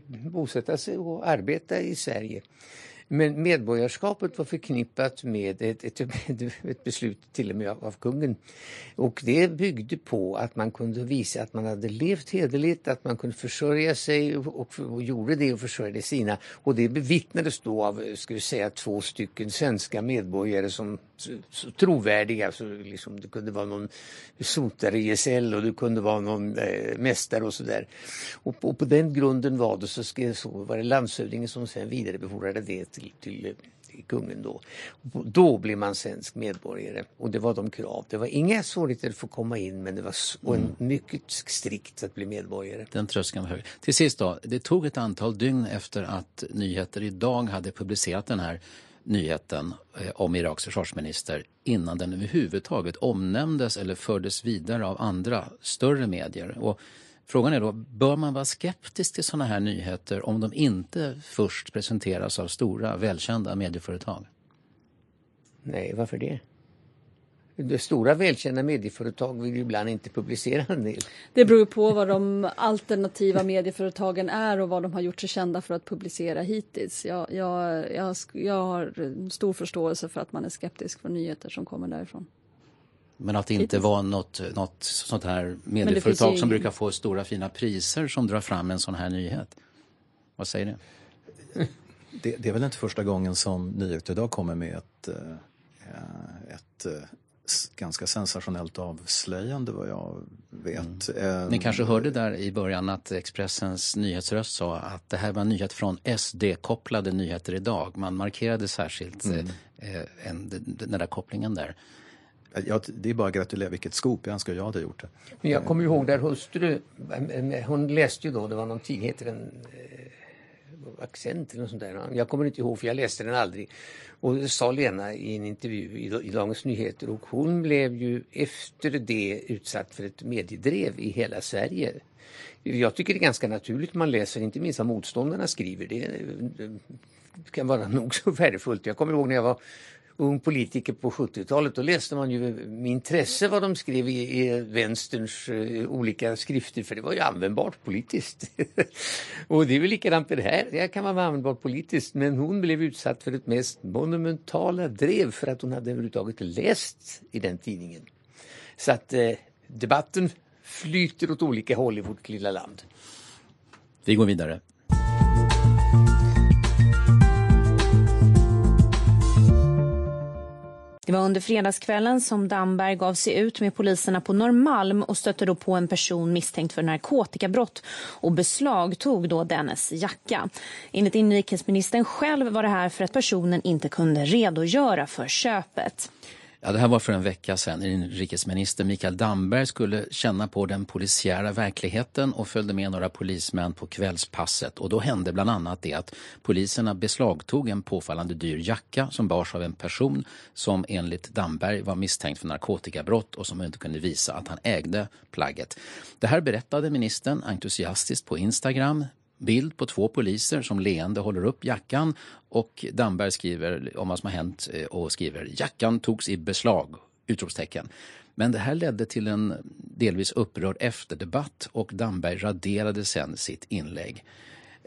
Speaker 8: bosätta sig och arbeta i Sverige. Men medborgarskapet var förknippat med ett, ett, ett beslut till och med av, kungen. Och det byggde på att man kunde visa att man hade levt hederligt, att man kunde försörja sig och, och, och gjorde det och försörjde sina. Och det bevittnades då av, ska vi säga, två stycken svenska medborgare som så, så trovärdiga. Så liksom, det kunde vara någon sotare i SL och det kunde vara någon eh, mästare och sådär. Och, och, på den grunden var det så, skrev, så var det landshövdingen som sen vidarebefordrade det till, till, till kungen då. Då blev man svensk medborgare och det var de krav. Det var inga svårigheter att få komma in men det var och en,
Speaker 7: Mm.
Speaker 8: mycket strikt att bli medborgare.
Speaker 7: Den tröskeln var hög. Till sist då, det tog ett antal dygn efter att Nyheter idag hade publicerat den här nyheten eh, om Iraks försvarsminister innan den överhuvudtaget omnämndes eller fördes vidare av andra större medier. Och frågan är då, bör man vara skeptisk till sådana här nyheter om de inte först presenteras av stora välkända medieföretag?
Speaker 8: Nej, varför det? De stora välkända medieföretag vill ju ibland inte publicera en del.
Speaker 9: Det beror på vad de alternativa medieföretagen är och vad de har gjort sig kända för att publicera hittills. Jag, jag, jag, jag har stor förståelse för att man är skeptisk för nyheter som kommer därifrån.
Speaker 7: Men att det inte var något, något sånt här medieföretag
Speaker 9: ju-
Speaker 7: som brukar få stora fina priser som drar fram en sån här nyhet. Vad säger ni?
Speaker 10: Det, det är väl inte första gången som Nyheter idag kommer med ett, eh, ett eh, ganska sensationellt avslöjande vad jag vet. Eh,
Speaker 7: Ni kanske hörde där i början att Expressens nyhetsröst sa att det här var en nyhet från SD-kopplade nyheter idag. Man markerade särskilt
Speaker 10: Mm.
Speaker 7: eh, en, den, där kopplingen där.
Speaker 10: Ja, det är bara att gratulera, vilket skop. Jag önskar jag hade gjort det.
Speaker 8: Men jag kommer ihåg där hustru, hon läste ju då, det var någon tid, heter den eh, Accent eller något sånt där. Jag kommer inte ihåg för jag läste den aldrig. Och det sa Lena i en intervju i, i Dagens Nyheter och hon blev ju efter det utsatt för ett mediedrev i hela Sverige. Jag tycker det är ganska naturligt man läser, inte minst vad motståndarna skriver. Det, det kan vara nog så värdefullt. Jag kommer ihåg när jag var ung politiker på 70-talet, då läste man ju med intresse vad de skrev i, i vänsterns uh, olika skrifter, för det var ju användbart politiskt. och det är väl likadant med det här, det här kan vara användbart politiskt, men hon blev utsatt för ett mest monumentala drev för att hon hade överhuvudtaget läst i den tidningen. Så att uh, debatten flyter åt olika håll i vårt lilla land.
Speaker 7: Vi går vidare.
Speaker 13: Det var under fredagskvällen som Damberg gav sig ut med poliserna på Norrmalm och stötte då på en person misstänkt för narkotikabrott och beslagtog då dennes jacka. Enligt inrikesministern själv var det här för att personen inte kunde redogöra för köpet.
Speaker 7: Ja, det här var för en vecka sedan. Inrikesminister Mikael Damberg skulle känna på den polisiära verkligheten och följde med några polismän på kvällspasset. Och då hände bland annat det att poliserna beslagtog en påfallande dyr jacka som bars av en person som enligt Damberg var misstänkt för narkotikabrott och som inte kunde visa att han ägde plagget. Det här berättade ministern entusiastiskt på Instagram bild på två poliser som leende håller upp jackan och Damberg skriver om vad som har hänt eh, och skriver jackan togs i beslag! Utropstecken. Men det här ledde till en delvis upprörd efterdebatt och Damberg raderade sen sitt inlägg.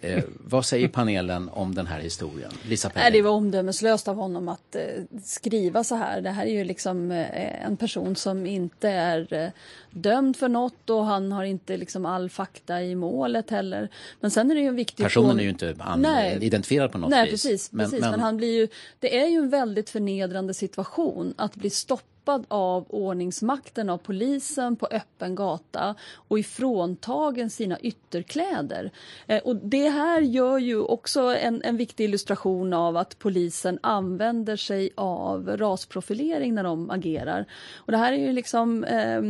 Speaker 7: Eh, vad säger panelen om den här historien? Lisa
Speaker 9: Nej,
Speaker 7: Pelling.
Speaker 9: det var omdömeslöst av honom att eh, skriva så här. Det här är ju liksom eh, en person som inte är eh, dömd för något och han har inte liksom all fakta i målet heller. Men sen är det ju en viktig
Speaker 7: Personen är ju inte an-
Speaker 9: Nej.
Speaker 7: identifierad på något
Speaker 9: Nej,
Speaker 7: vis.
Speaker 9: precis. Men, precis. Men, han blir ju, det är ju en väldigt förnedrande situation att bli stoppad stoppad av ordningsmakten, av polisen på öppen gata och ifråntagen sina ytterkläder. Eh, och det här gör ju också en, en viktig illustration av att polisen använder sig av rasprofilering när de agerar. Och det här är ju liksom eh,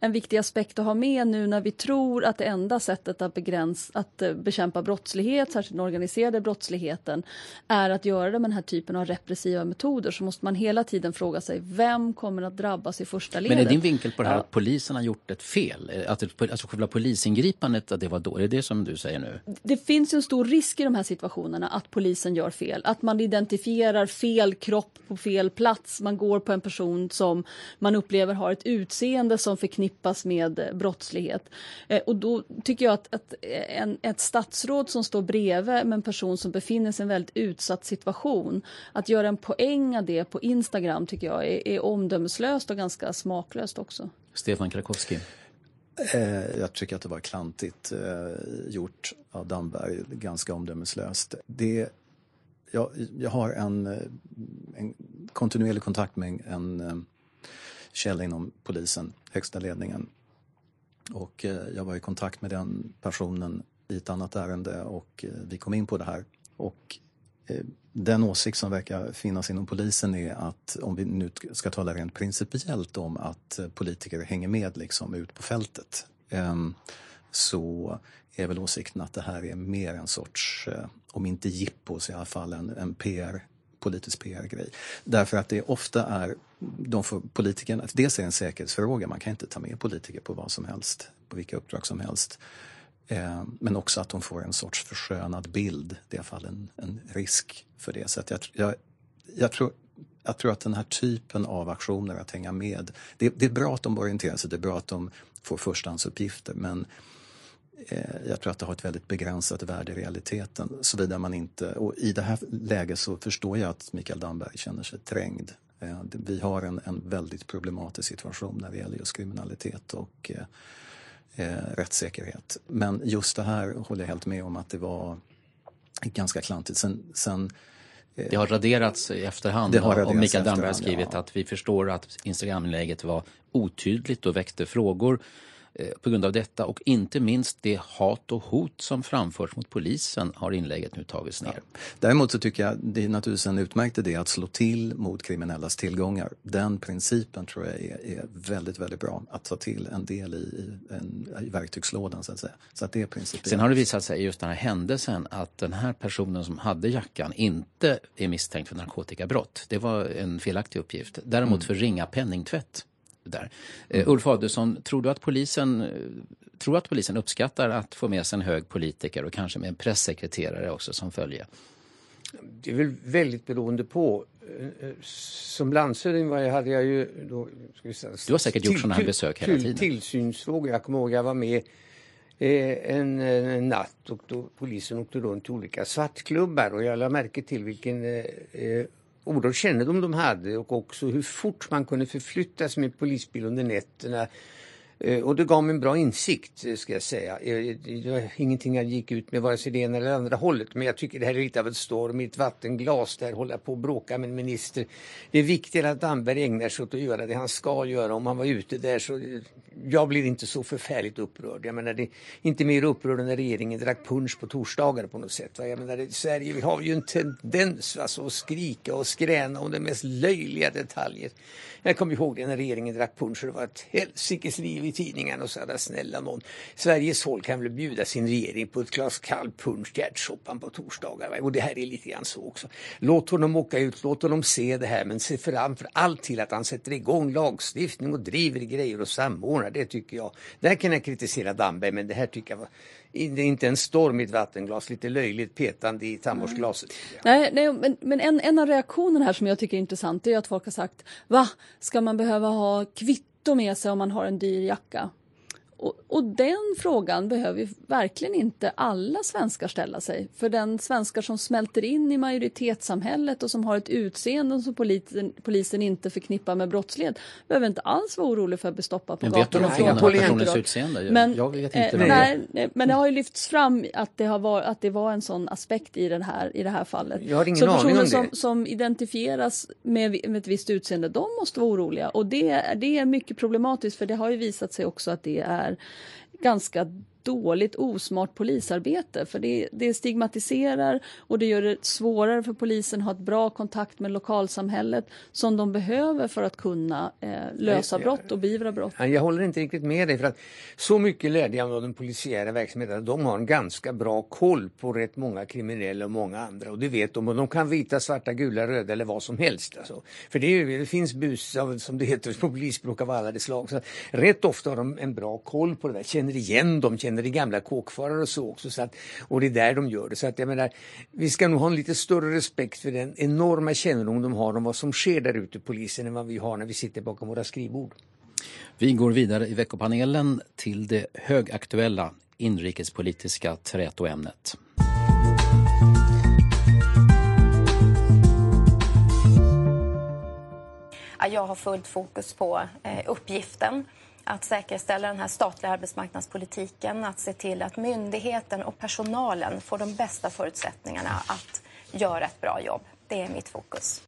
Speaker 9: en viktig aspekt att ha med nu när vi tror att det enda sättet att, begräns, att eh, bekämpa brottslighet, särskilt den organiserade brottsligheten, är att göra det med den här typen av repressiva metoder så måste man hela tiden fråga sig vem kommer att drabbas i första ledet.
Speaker 7: Men är din vinkel på det här att polisen har gjort ett fel? Att det, alltså själva polisingripandet, att det var då? Är det det som du säger nu?
Speaker 9: Det finns en stor risk i de här situationerna att polisen gör fel. Att man identifierar fel kropp på fel plats. Man går på en person som man upplever har ett utseende som förknippas med brottslighet. Eh, och då tycker jag att, att en, ett statsråd som står bredvid med en person som befinner sig i en väldigt utsatt situation, att göra en poäng av det på Instagram tycker jag är, är omdömeslöst och ganska smaklöst också.
Speaker 7: Stefan Krakowski.
Speaker 10: Eh, jag tycker att det var klantigt eh, gjort av Damberg, ganska omdömeslöst. Det, jag, jag har en, eh, en kontinuerlig kontakt med en källa inom polisen, högsta ledningen. Och jag var i kontakt med den personen i ett annat ärende och vi kom in på det här. Och den åsikt som verkar finnas inom polisen är att om vi nu ska tala rent principiellt om att politiker hänger med liksom ut på fältet ehm, så är väl åsikten att det här är mer en sorts, eh, om inte jippo så i alla fall en, en PR, politisk PR-grej. Därför att det ofta är, de får politikerna, dels är det en säkerhetsfråga, man kan inte ta med politiker på vad som helst, på vilka uppdrag som helst. Eh, men också att de får en sorts förskönad bild. Det är i alla fall en, en risk för det. Så jag, jag, jag, tror, jag tror att den här typen av aktioner, att hänga med, det, det är bra att de orienterar sig, det är bra att de får förstahandsuppgifter men eh, jag tror att det har ett väldigt begränsat värde i realiteten. Såvida man inte, och i det här läget så förstår jag att Mikael Damberg känner sig trängd. Eh, vi har en, en väldigt problematisk situation när det gäller just kriminalitet och eh, eh, rättssäkerhet. Men just det här håller jag helt med om att det var ganska klantigt. Sen, sen
Speaker 7: eh, det har raderats i efterhand
Speaker 10: det har raderats
Speaker 7: och Mikael Damberg har
Speaker 10: skrivit
Speaker 7: ja. att vi förstår att Instagramläget var otydligt och väckte frågor. Eh, på grund av detta och inte minst det hat och hot som framförs mot polisen har inlägget nu tagits ner. Ja.
Speaker 10: Däremot så tycker jag det är naturligtvis en utmärkt idé att slå till mot kriminellas tillgångar. Den principen tror jag är, är väldigt, väldigt bra att ta till en del i, en, i verktygslådan så att säga. Så att det är.
Speaker 7: Sen har det visat sig i just den här händelsen att den här personen som hade jackan inte är misstänkt för narkotikabrott. Det var en felaktig uppgift. Däremot mm. för ringa penningtvätt där. Mm. Ulf Adelsson, tror du att polisen tror att polisen uppskattar att få med sig en hög politiker och kanske med en pressekreterare också som följe?
Speaker 8: Det är väl väldigt beroende på. Som landshövding hade jag ju då,
Speaker 7: säga, Du har säkert gjort sådana här besök hela tiden.
Speaker 8: Tillsynsfrågor. Jag kommer ihåg jag var med eh, en, en, natt och då polisen åkte runt till olika svartklubbar och jag lade märke till vilken eh, eh oerhörd kännedom de hade och också hur fort man kunde förflytta sig med polisbil under nätterna. Eh, och det gav mig en bra insikt, eh, ska jag säga. Eh, det var ingenting jag gick ut med vare sig det ena eller andra hållet. Men jag tycker det här är lite av ett storm i ett vattenglas där hålla på och bråka med en minister. Det är viktigare att Damberg ägnar sig åt att göra det han ska göra. Om han var ute där så... Jag blir inte så förfärligt upprörd. Jag menar, det är inte mer upprörd än när regeringen drack punch på torsdagar på något sätt. Va? Jag menar, i Sverige vi har ju en tendens alltså, att skrika och skräna om de mest löjliga detaljer. Jag kommer ihåg det när regeringen drack punch och det var ett helsikes liv i tidningarna och sa snälla någon. Sveriges folk kan väl bjuda sin regering på ett glas kall punsch till ärtsoppan på torsdagar. Och det här är lite grann så också. Låt honom åka ut, låt honom se det här men se framför allt till att han sätter igång lagstiftning och driver grejer och samordnar. Det tycker jag. Där kan jag kritisera Damberg men det här tycker jag var det är inte en storm i ett vattenglas, lite löjligt petande i tandvårdsglaset. Mm.
Speaker 9: Nej, nej, men, men en, en av reaktionerna här som jag tycker är intressant är att folk har sagt Va, ska man behöva ha kvitto med sig om man har en dyr jacka? Och, och, den frågan behöver verkligen inte alla svenskar ställa sig. För den svenskar som smälter in i majoritetssamhället och som har ett utseende som polisen, polisen inte förknippar med brottslighet behöver inte alls vara orolig för att bli stoppad på
Speaker 7: men
Speaker 9: gatan.
Speaker 7: Vet du någonting om den här personens utseende?
Speaker 9: Men,
Speaker 7: jag vet inte.
Speaker 9: Eh, nej, men det har ju lyfts fram att det, har varit, att det var en sån aspekt i, den här, i det här fallet.
Speaker 8: Jag har ingen
Speaker 9: Så
Speaker 8: aning
Speaker 9: personer
Speaker 8: om
Speaker 9: som, som identifieras med, med ett visst utseende, de måste vara oroliga. Och det, det är mycket problematiskt för det har ju visat sig också att det är ganska dåligt, osmart polisarbete. För det, det stigmatiserar och det gör det svårare för polisen att ha ett bra kontakt med lokalsamhället som de behöver för att kunna eh, lösa brott och beivra brott.
Speaker 8: Jag håller inte riktigt med dig för att så mycket lärde jag av den polisiära verksamheten att de har en ganska bra koll på rätt många kriminella och många andra och det vet de och de kan vita, svarta, gula, röda eller vad som helst. Alltså. För det, är, det finns bus av, som det heter på polisspråk av alla de slag. Så rätt ofta har de en bra koll på det där, känner igen dem, känner i gamla kåkfarare och så också. Så att, och det är där de gör det. Så att jag menar, vi ska nog ha en lite större respekt för den enorma kännedom de har om vad som sker där ute, polisen, än vad vi har när vi sitter bakom våra skrivbord.
Speaker 7: Vi går vidare i veckopanelen till det högaktuella inrikespolitiska trätoämnet.
Speaker 4: Jag har fullt fokus på uppgiften att säkerställa den här statliga arbetsmarknadspolitiken, att se till att myndigheten och personalen får de bästa förutsättningarna att göra ett bra jobb. Det är mitt fokus.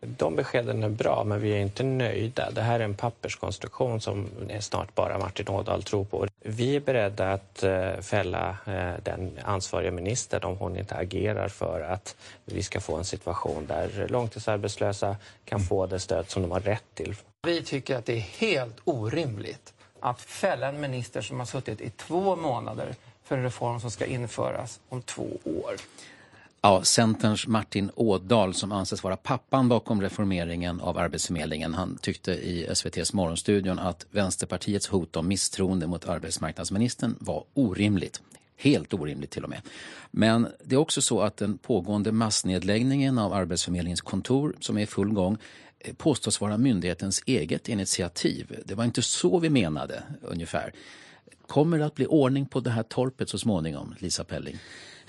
Speaker 5: De beskeden är bra, men vi är inte nöjda. Det här är en papperskonstruktion som snart bara Martin Ådahl tror på. Vi är beredda att eh, fälla eh, den ansvariga ministern om hon inte agerar för att vi ska få en situation där långtidsarbetslösa kan få det stöd som de har rätt till.
Speaker 6: Vi tycker att det är helt orimligt att fälla en minister som har suttit i två månader för en reform som ska införas om två år.
Speaker 7: Ja, Centerns Martin Ådahl som anses vara pappan bakom reformeringen av Arbetsförmedlingen. Han tyckte i SVTs morgonstudion att Vänsterpartiets hot om misstroende mot arbetsmarknadsministern var orimligt. Helt orimligt till och med. Men det är också så att den pågående massnedläggningen av Arbetsförmedlingens kontor som är i full gång påstås vara myndighetens eget initiativ. Det var inte så vi menade ungefär. Kommer det att bli ordning på det här torpet så småningom, Lisa Pelling?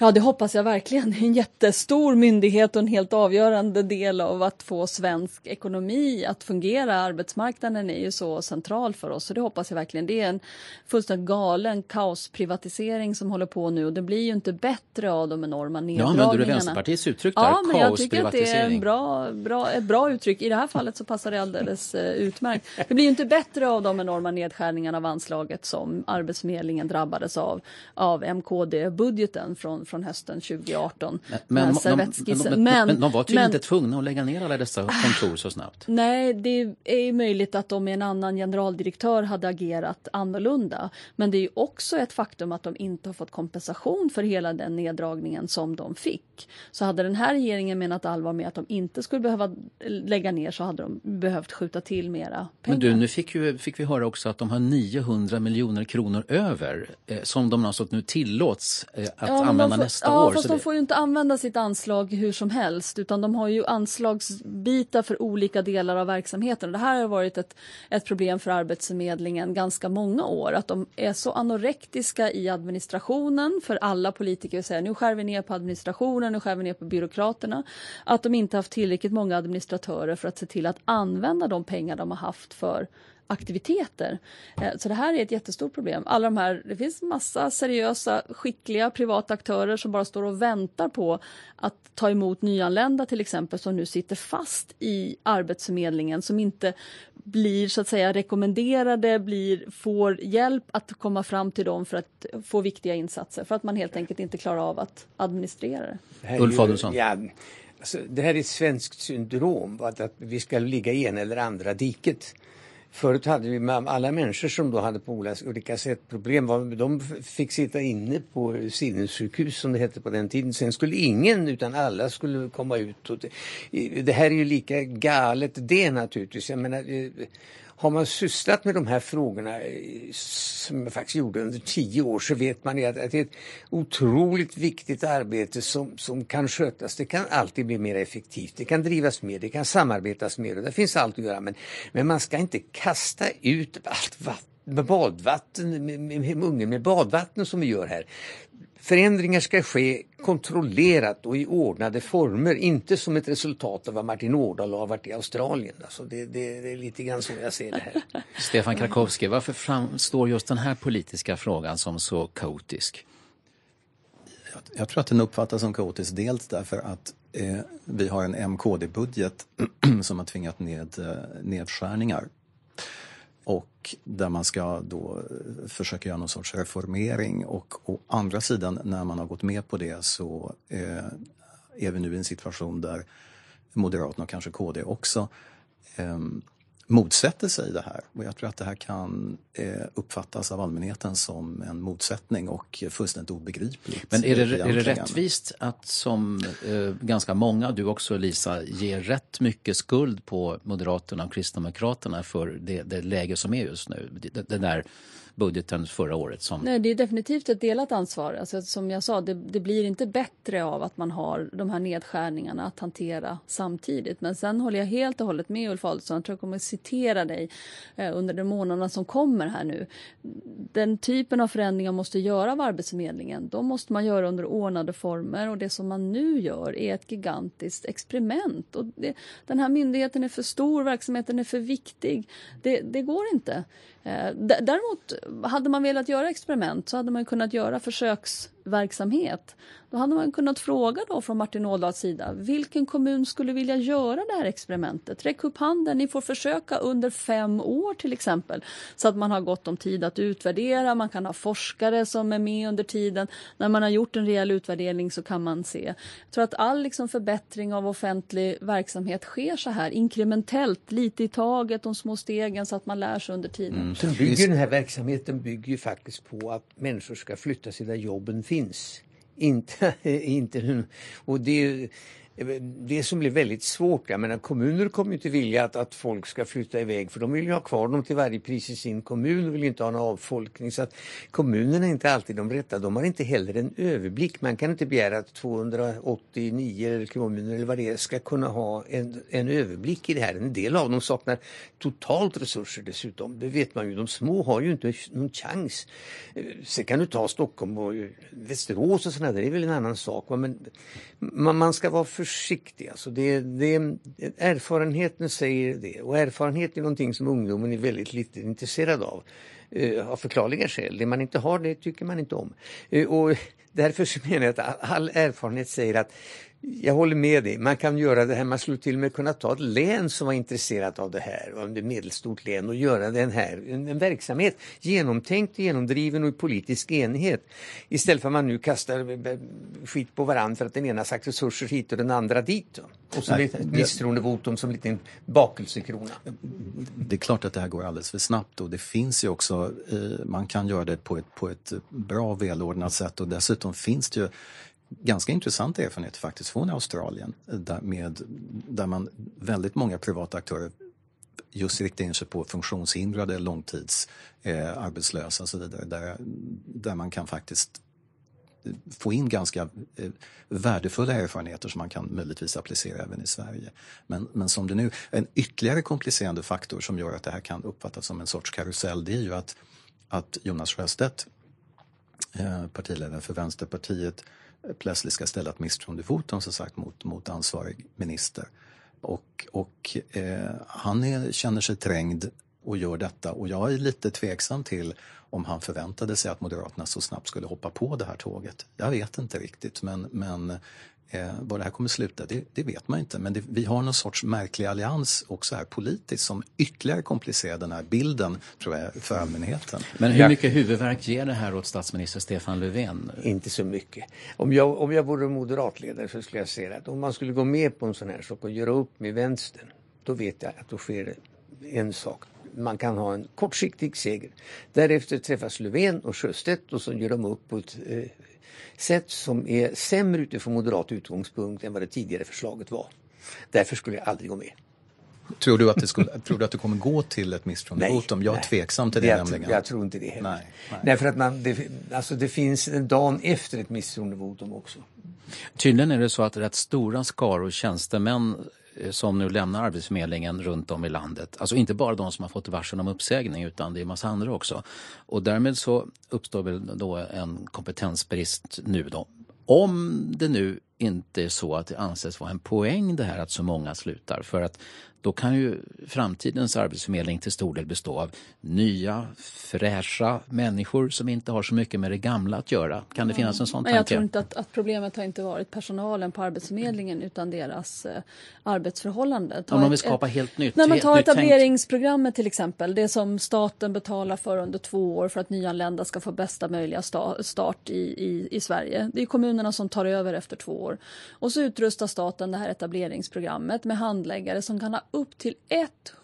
Speaker 9: Ja, det hoppas jag verkligen. Det är en jättestor myndighet och en helt avgörande del av att få svensk ekonomi att fungera. Arbetsmarknaden är ju så central för oss, så det hoppas jag verkligen. Det är en fullständigt galen kaosprivatisering som håller på nu och det blir ju inte bättre av de enorma neddragningarna.
Speaker 7: Ja, använder du Vänsterpartiets uttryck där?
Speaker 9: Ja, men jag tycker att det är en bra, bra, ett bra uttryck. I det här fallet så passar det alldeles uh, utmärkt. Det blir ju inte bättre av de enorma nedskärningarna av anslaget som Arbetsförmedlingen drabbades av, av MKD-budgeten från från hösten 2018.
Speaker 7: Men, men, de, men, men, men de var tydligen inte tvungna att lägga ner alla dessa kontor så snabbt.
Speaker 9: Nej, det är möjligt att de med en annan generaldirektör hade agerat annorlunda. Men det är också ett faktum att de inte har fått kompensation för hela den neddragningen som de fick. Så hade den här regeringen menat allvar med att de inte skulle behöva lägga ner så hade de behövt skjuta till mera pengar.
Speaker 7: Men du, nu fick, ju, fick vi höra också att de har 900 miljoner kronor över eh, som de alltså nu tillåts eh, att ja, använda
Speaker 9: får,
Speaker 7: nästa
Speaker 9: ja,
Speaker 7: år.
Speaker 9: Fast de får ju inte använda sitt anslag hur som helst utan de har ju anslagsbitar för olika delar av verksamheten. Det här har varit ett, ett problem för Arbetsförmedlingen ganska många år. Att de är så anorektiska i administrationen för alla politiker säger nu skär vi ner på administrationen, nu skär vi ner på byråkraterna. Att de inte haft tillräckligt många administratörer för att se till att använda de pengar de har haft för aktiviteter. Så det här är ett jättestort problem. Alla de här, det finns massa seriösa, skickliga privata aktörer som bara står och väntar på att ta emot nyanlända till exempel som nu sitter fast i Arbetsförmedlingen som inte blir så att säga rekommenderade, blir, får hjälp att komma fram till dem för att få viktiga insatser för att man helt enkelt inte klarar av att administrera det.
Speaker 7: Ulf Adelsohn.
Speaker 8: Ja, alltså, det här är ett svenskt syndrom, att vi ska ligga i en eller andra diket. Förut hade vi alla människor som då hade på olika sätt problem, de fick sitta inne på sinnessjukhus som det hette på den tiden. Sen skulle ingen utan alla skulle komma ut. Det, det här är ju lika galet det naturligtvis. Jag menar, eh, har man sysslat med de här frågorna eh, som jag faktiskt gjorde under tio år så vet man att det är ett otroligt viktigt arbete som, som kan skötas. Det kan alltid bli mer effektivt, det kan drivas mer, det kan samarbetas mer och det finns allt att göra. Men, men man ska inte kasta ut allt vatten med badvatten, med, med, med ungen med badvatten som vi gör här. Förändringar ska ske kontrollerat och i ordnade former, inte som ett resultat av vad Martin Ådahl har varit i Australien. Alltså det, det, det är lite grann så jag ser det här.
Speaker 7: Stefan Krakowski, varför framstår just den här politiska frågan som så kaotisk?
Speaker 10: Jag, jag tror att den uppfattas som kaotisk dels därför att eh, vi har en MKD-budget som har tvingat ned eh, nedskärningar och där man ska då eh, försöka göra någon sorts reformering. Och å andra sidan när man har gått med på det så eh, är vi nu i en situation där Moderaterna och kanske KD också eh, motsätter sig det här. Och jag tror att det här kan eh, uppfattas av allmänheten som en motsättning och fullständigt obegripligt.
Speaker 7: Men är det, är det rättvist att som eh, ganska många, du också Lisa, ger rätt mycket skuld på Moderaterna och Kristdemokraterna för det, det läge som är just nu? Det där budgeten förra året. Som...
Speaker 9: Nej, det är definitivt ett delat ansvar. Alltså, som jag sa, det, det, blir inte bättre av att man har de här nedskärningarna att hantera samtidigt. Men sen håller jag helt och hållet med Ulf Adelsohn. Jag tror jag kommer att citera dig eh, under de månaderna som kommer här nu. Den typen av förändringar måste göra av Arbetsförmedlingen. De måste man göra under ordnade former och det som man nu gör är ett gigantiskt experiment. Och det, den här myndigheten är för stor, verksamheten är för viktig. Det, det går inte. Eh, däremot, hade man velat göra experiment så hade man kunnat göra försöksverksamhet då hade man kunnat fråga då från Martin Ådahls sida vilken kommun skulle vilja göra det här experimentet? Räck upp handen, ni får försöka under fem år till exempel så att man har gott om tid att utvärdera. Man kan ha forskare som är med under tiden. När man har gjort en rejäl utvärdering så kan man se. Jag tror att all liksom förbättring av offentlig verksamhet sker så här inkrementellt, lite i taget, de små stegen så att man lär sig under tiden. Mm.
Speaker 8: Sen bygger den här verksamheten bygger ju faktiskt på att människor ska flytta sig där jobben finns. Inte, inte, och det, det som blir väldigt svårt, jag menar kommuner kommer inte vilja att, att folk ska flytta iväg för de vill ju ha kvar dem till varje pris i sin kommun och vill inte ha någon avfolkning. Så att kommunerna är inte alltid de rätta, de har inte heller en överblick. Man kan inte begära att 289 kommuner eller vad det är ska kunna ha en, en överblick i det här. En del av dem saknar totalt resurser dessutom. Det vet man ju, de små har ju inte någon chans. Sen kan du ta Stockholm och Västerås och sådana där, det är väl en annan sak. Men man, man ska vara för försiktig. Alltså det, det, erfarenheten säger det och erfarenhet är någonting som ungdomen är väldigt lite intresserad av. Uh, av förklarliga skäl. Det man inte har det tycker man inte om. Uh, och därför så menar jag att all erfarenhet säger att jag håller med dig. Man kan göra det här, man skulle till och med kunna ta ett län som var intresserat av det här, om det är medelstort län, och göra den här, en, en verksamhet genomtänkt, genomdriven och i politisk enighet. Istället för att man nu kastar skit på varandra för att den ena sagt resurser hit och den andra dit. Då. Och så blir det misstroendevotum som en liten bakelsekrona.
Speaker 10: Det är klart att det här går alldeles för snabbt och det finns ju också, eh, man kan göra det på ett, på ett bra välordnat sätt och dessutom finns det ju ganska intressant erfarenhet faktiskt från Australien där, med, där man väldigt många privata aktörer just riktar in sig på funktionshindrade, långtidsarbetslösa eh, och så vidare. Där, där man kan faktiskt få in ganska eh, värdefulla erfarenheter som man kan möjligtvis applicera även i Sverige. Men, men som det nu, en ytterligare komplicerande faktor som gör att det här kan uppfattas som en sorts karusell det är ju att, att Jonas Sjöstedt, eh, partiledare för Vänsterpartiet, plötsligt ska ställa ett misstroendevotum som sagt mot, mot ansvarig minister. Och, och eh, han är, känner sig trängd och gör detta och jag är lite tveksam till om han förväntade sig att Moderaterna så snabbt skulle hoppa på det här tåget. Jag vet inte riktigt men, men Eh, vad det här kommer sluta, det, det vet man inte. Men det, vi har någon sorts märklig allians också här politiskt som ytterligare komplicerar den här bilden tror jag, för allmänheten.
Speaker 7: Men hur mycket huvudvärk ger det här åt statsminister Stefan Löfven?
Speaker 8: Inte så mycket. Om jag, om jag vore moderatledare så skulle jag säga att om man skulle gå med på en sån här sak och göra upp med vänstern, då vet jag att då sker en sak man kan ha en kortsiktig seger. Därefter träffas Löfven och Sjöstedt och så gör de upp på ett eh, sätt som är sämre utifrån moderat utgångspunkt än vad det tidigare förslaget var. Därför skulle jag aldrig gå med.
Speaker 10: Tror du att, det skulle, tror du att du kommer gå till ett misstroendevotum? Jag är nej. tveksam till det
Speaker 8: jag,
Speaker 10: nämligen.
Speaker 8: Jag tror inte det heller. Nej, nej. nej för att man, det, alltså det finns en dag efter ett misstroendevotum också.
Speaker 7: Tydligen är det så att rätt stora skaror tjänstemän som nu lämnar Arbetsförmedlingen runt om i landet. Alltså inte bara de som har fått varsel om uppsägning utan det är massa andra också. Och därmed så uppstår väl då en kompetensbrist nu då. Om det nu inte är så att det anses vara en poäng det här att så många slutar. För att då kan ju framtidens arbetsförmedling till stor del bestå av nya, fräscha människor som inte har så mycket med det gamla att göra. Kan det finnas en sån tanke?
Speaker 9: Jag tror inte att, att, problemet har inte varit personalen på Arbetsförmedlingen utan deras eh, arbetsförhållande.
Speaker 7: Ta om de vill skapa ett, helt nytt.
Speaker 9: När man tar etableringsprogrammet till exempel, det som staten betalar för under två år för att nyanlända ska få bästa möjliga sta, start i, i, i Sverige. Det är kommunerna som tar över efter två år. Och så utrustar staten det här etableringsprogrammet med handläggare som kan ha upp till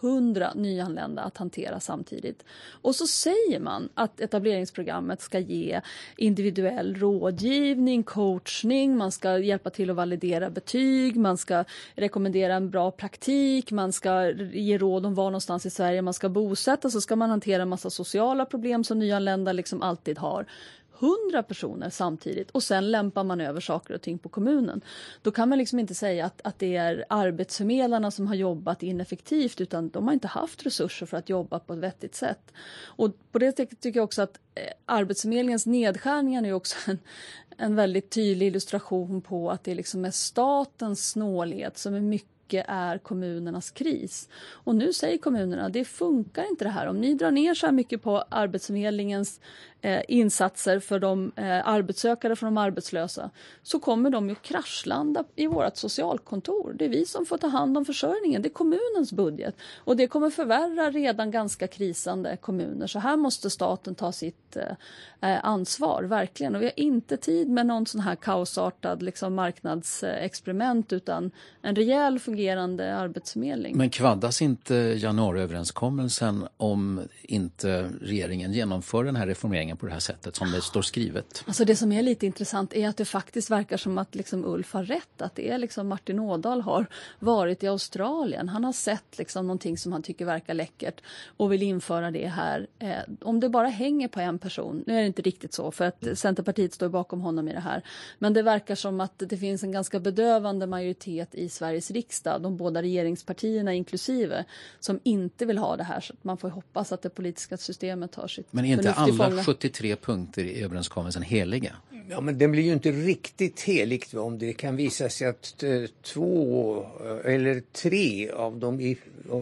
Speaker 9: 100 nyanlända att hantera samtidigt. Och så säger man att etableringsprogrammet ska ge individuell rådgivning, coachning, man ska hjälpa till att validera betyg, man ska rekommendera en bra praktik, man ska ge råd om var någonstans i Sverige man ska bosätta, så ska man hantera en massa sociala problem som nyanlända liksom alltid har. 100 personer samtidigt och sen lämpar man över saker och ting på kommunen. Då kan man liksom inte säga att, att det är arbetsförmedlarna som har jobbat ineffektivt utan de har inte haft resurser för att jobba på ett vettigt sätt. Och på det sättet tycker jag också att eh, Arbetsförmedlingens nedskärningar är också en, en väldigt tydlig illustration på att det liksom är statens snålhet som är mycket mycket är kommunernas kris. Och nu säger kommunerna, det funkar inte det här. Om ni drar ner så här mycket på Arbetsförmedlingens eh, insatser för de eh, arbetssökande för de arbetslösa så kommer de ju kraschlanda i vårt socialkontor. Det är vi som får ta hand om försörjningen. Det är kommunens budget och det kommer förvärra redan ganska krisande kommuner. Så här måste staten ta sitt eh, eh ansvar, verkligen. Och vi har inte tid med någon sån här kaosartad liksom, marknadsexperiment utan en rejäl fungerande arbetsförmedling.
Speaker 7: Men kvaddas inte januariöverenskommelsen om inte regeringen genomför den här reformeringen på det här sättet som det står skrivet.
Speaker 9: Alltså det som är lite intressant är att det faktiskt verkar som att liksom Ulf har rätt. Att det är liksom Martin Ådahl har varit i Australien. Han har sett liksom någonting som han tycker verkar läckert och vill införa det här. Eh, om det bara hänger på en person, nu är det inte riktigt så för att Centerpartiet står bakom honom i det här. Men det verkar som att det finns en ganska bedövande majoritet i Sveriges riksdag, de båda regeringspartierna inklusive, som inte vill ha det här. Så man får hoppas att det politiska systemet tar sitt
Speaker 7: Men är inte alla 73 punkter i överenskommelsen heliga?
Speaker 8: Ja, men den blir ju inte riktigt heligt om det kan visa sig att eh, två eh, eller tre av de i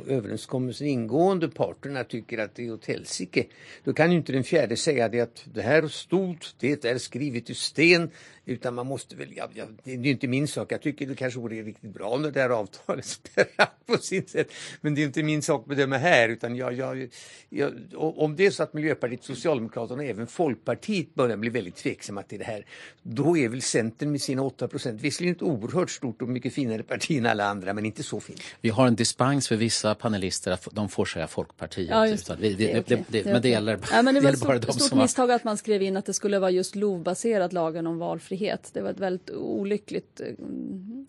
Speaker 8: överenskommelsen ingående parterna tycker att det är åt helsike. Då kan ju inte den fjärde säga det att det här stod, det är skrivet i sten, utan man måste väl, ja, ja, det är ju inte min sak, jag tycker det kanske vore riktigt bra när det här avtalet på sin sätt. Men det är inte min sak att bedöma här, utan jag, jag, jag, om det är så att Miljöpartiet, Socialdemokraterna och även Folkpartiet börjar bli väldigt tveksamma till det här, då är väl Centern med sina 8 procent, visserligen ett oerhört stort och mycket finare parti än alla andra, men inte så fint.
Speaker 7: Vi har en dispens för vissa panelister, att de får säga Folkpartiet.
Speaker 9: Ja, just det. Det, det,
Speaker 7: det, det, men det gäller,
Speaker 9: ja, men det,
Speaker 7: det
Speaker 9: var
Speaker 7: bara
Speaker 9: de stort misstag att man skrev in att det skulle vara just LOV-baserat, lagen om valfrihet. Det var ett väldigt olyckligt eh, mm,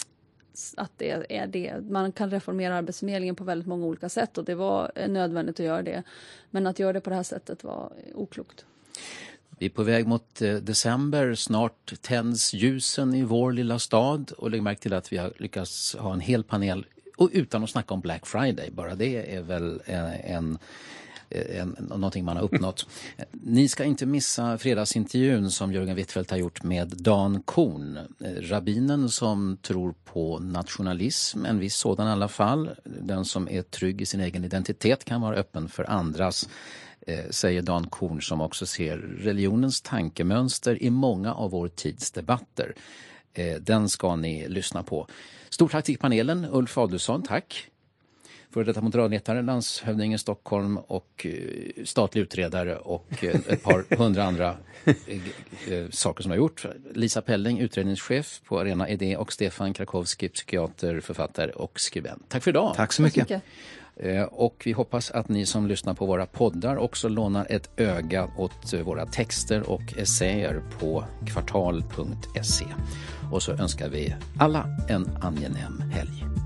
Speaker 9: att det är det. Man kan reformera Arbetsförmedlingen på väldigt många olika sätt och det var eh, nödvändigt att göra det. Men att göra det på det här sättet var eh, oklokt.
Speaker 7: Vi är på väg mot december. Snart tänds ljusen i vår lilla stad och lägg märke till att vi har lyckats ha en hel panel och utan att snacka om Black Friday. Bara det är väl en, Eh, en, någonting man har uppnått. Eh, ni ska inte missa fredagsintervjun som Jörgen Wittfeldt har gjort med Dan Korn. Eh, rabbinen som tror på nationalism, en viss sådan i alla fall. Den som är trygg i sin egen identitet kan vara öppen för andras säger Dan Korn som också ser religionens tankemönster i många av vår tids debatter. Den ska ni lyssna på. Stort tack till panelen. Ulf Adelsson, tack. Före detta moderatledare, landshövding i Stockholm och statlig utredare och ett par hundra andra saker som har gjort. Lisa Pelling, utredningschef på Arena Idé och Stefan Krakowski, psykiater, författare och skribent. Tack för idag.
Speaker 10: Tack så mycket. Tack så mycket.
Speaker 7: Och vi hoppas att ni som lyssnar på våra poddar också lånar ett öga åt våra texter och essäer på kvartal.se. Och så önskar vi alla en angenäm helg.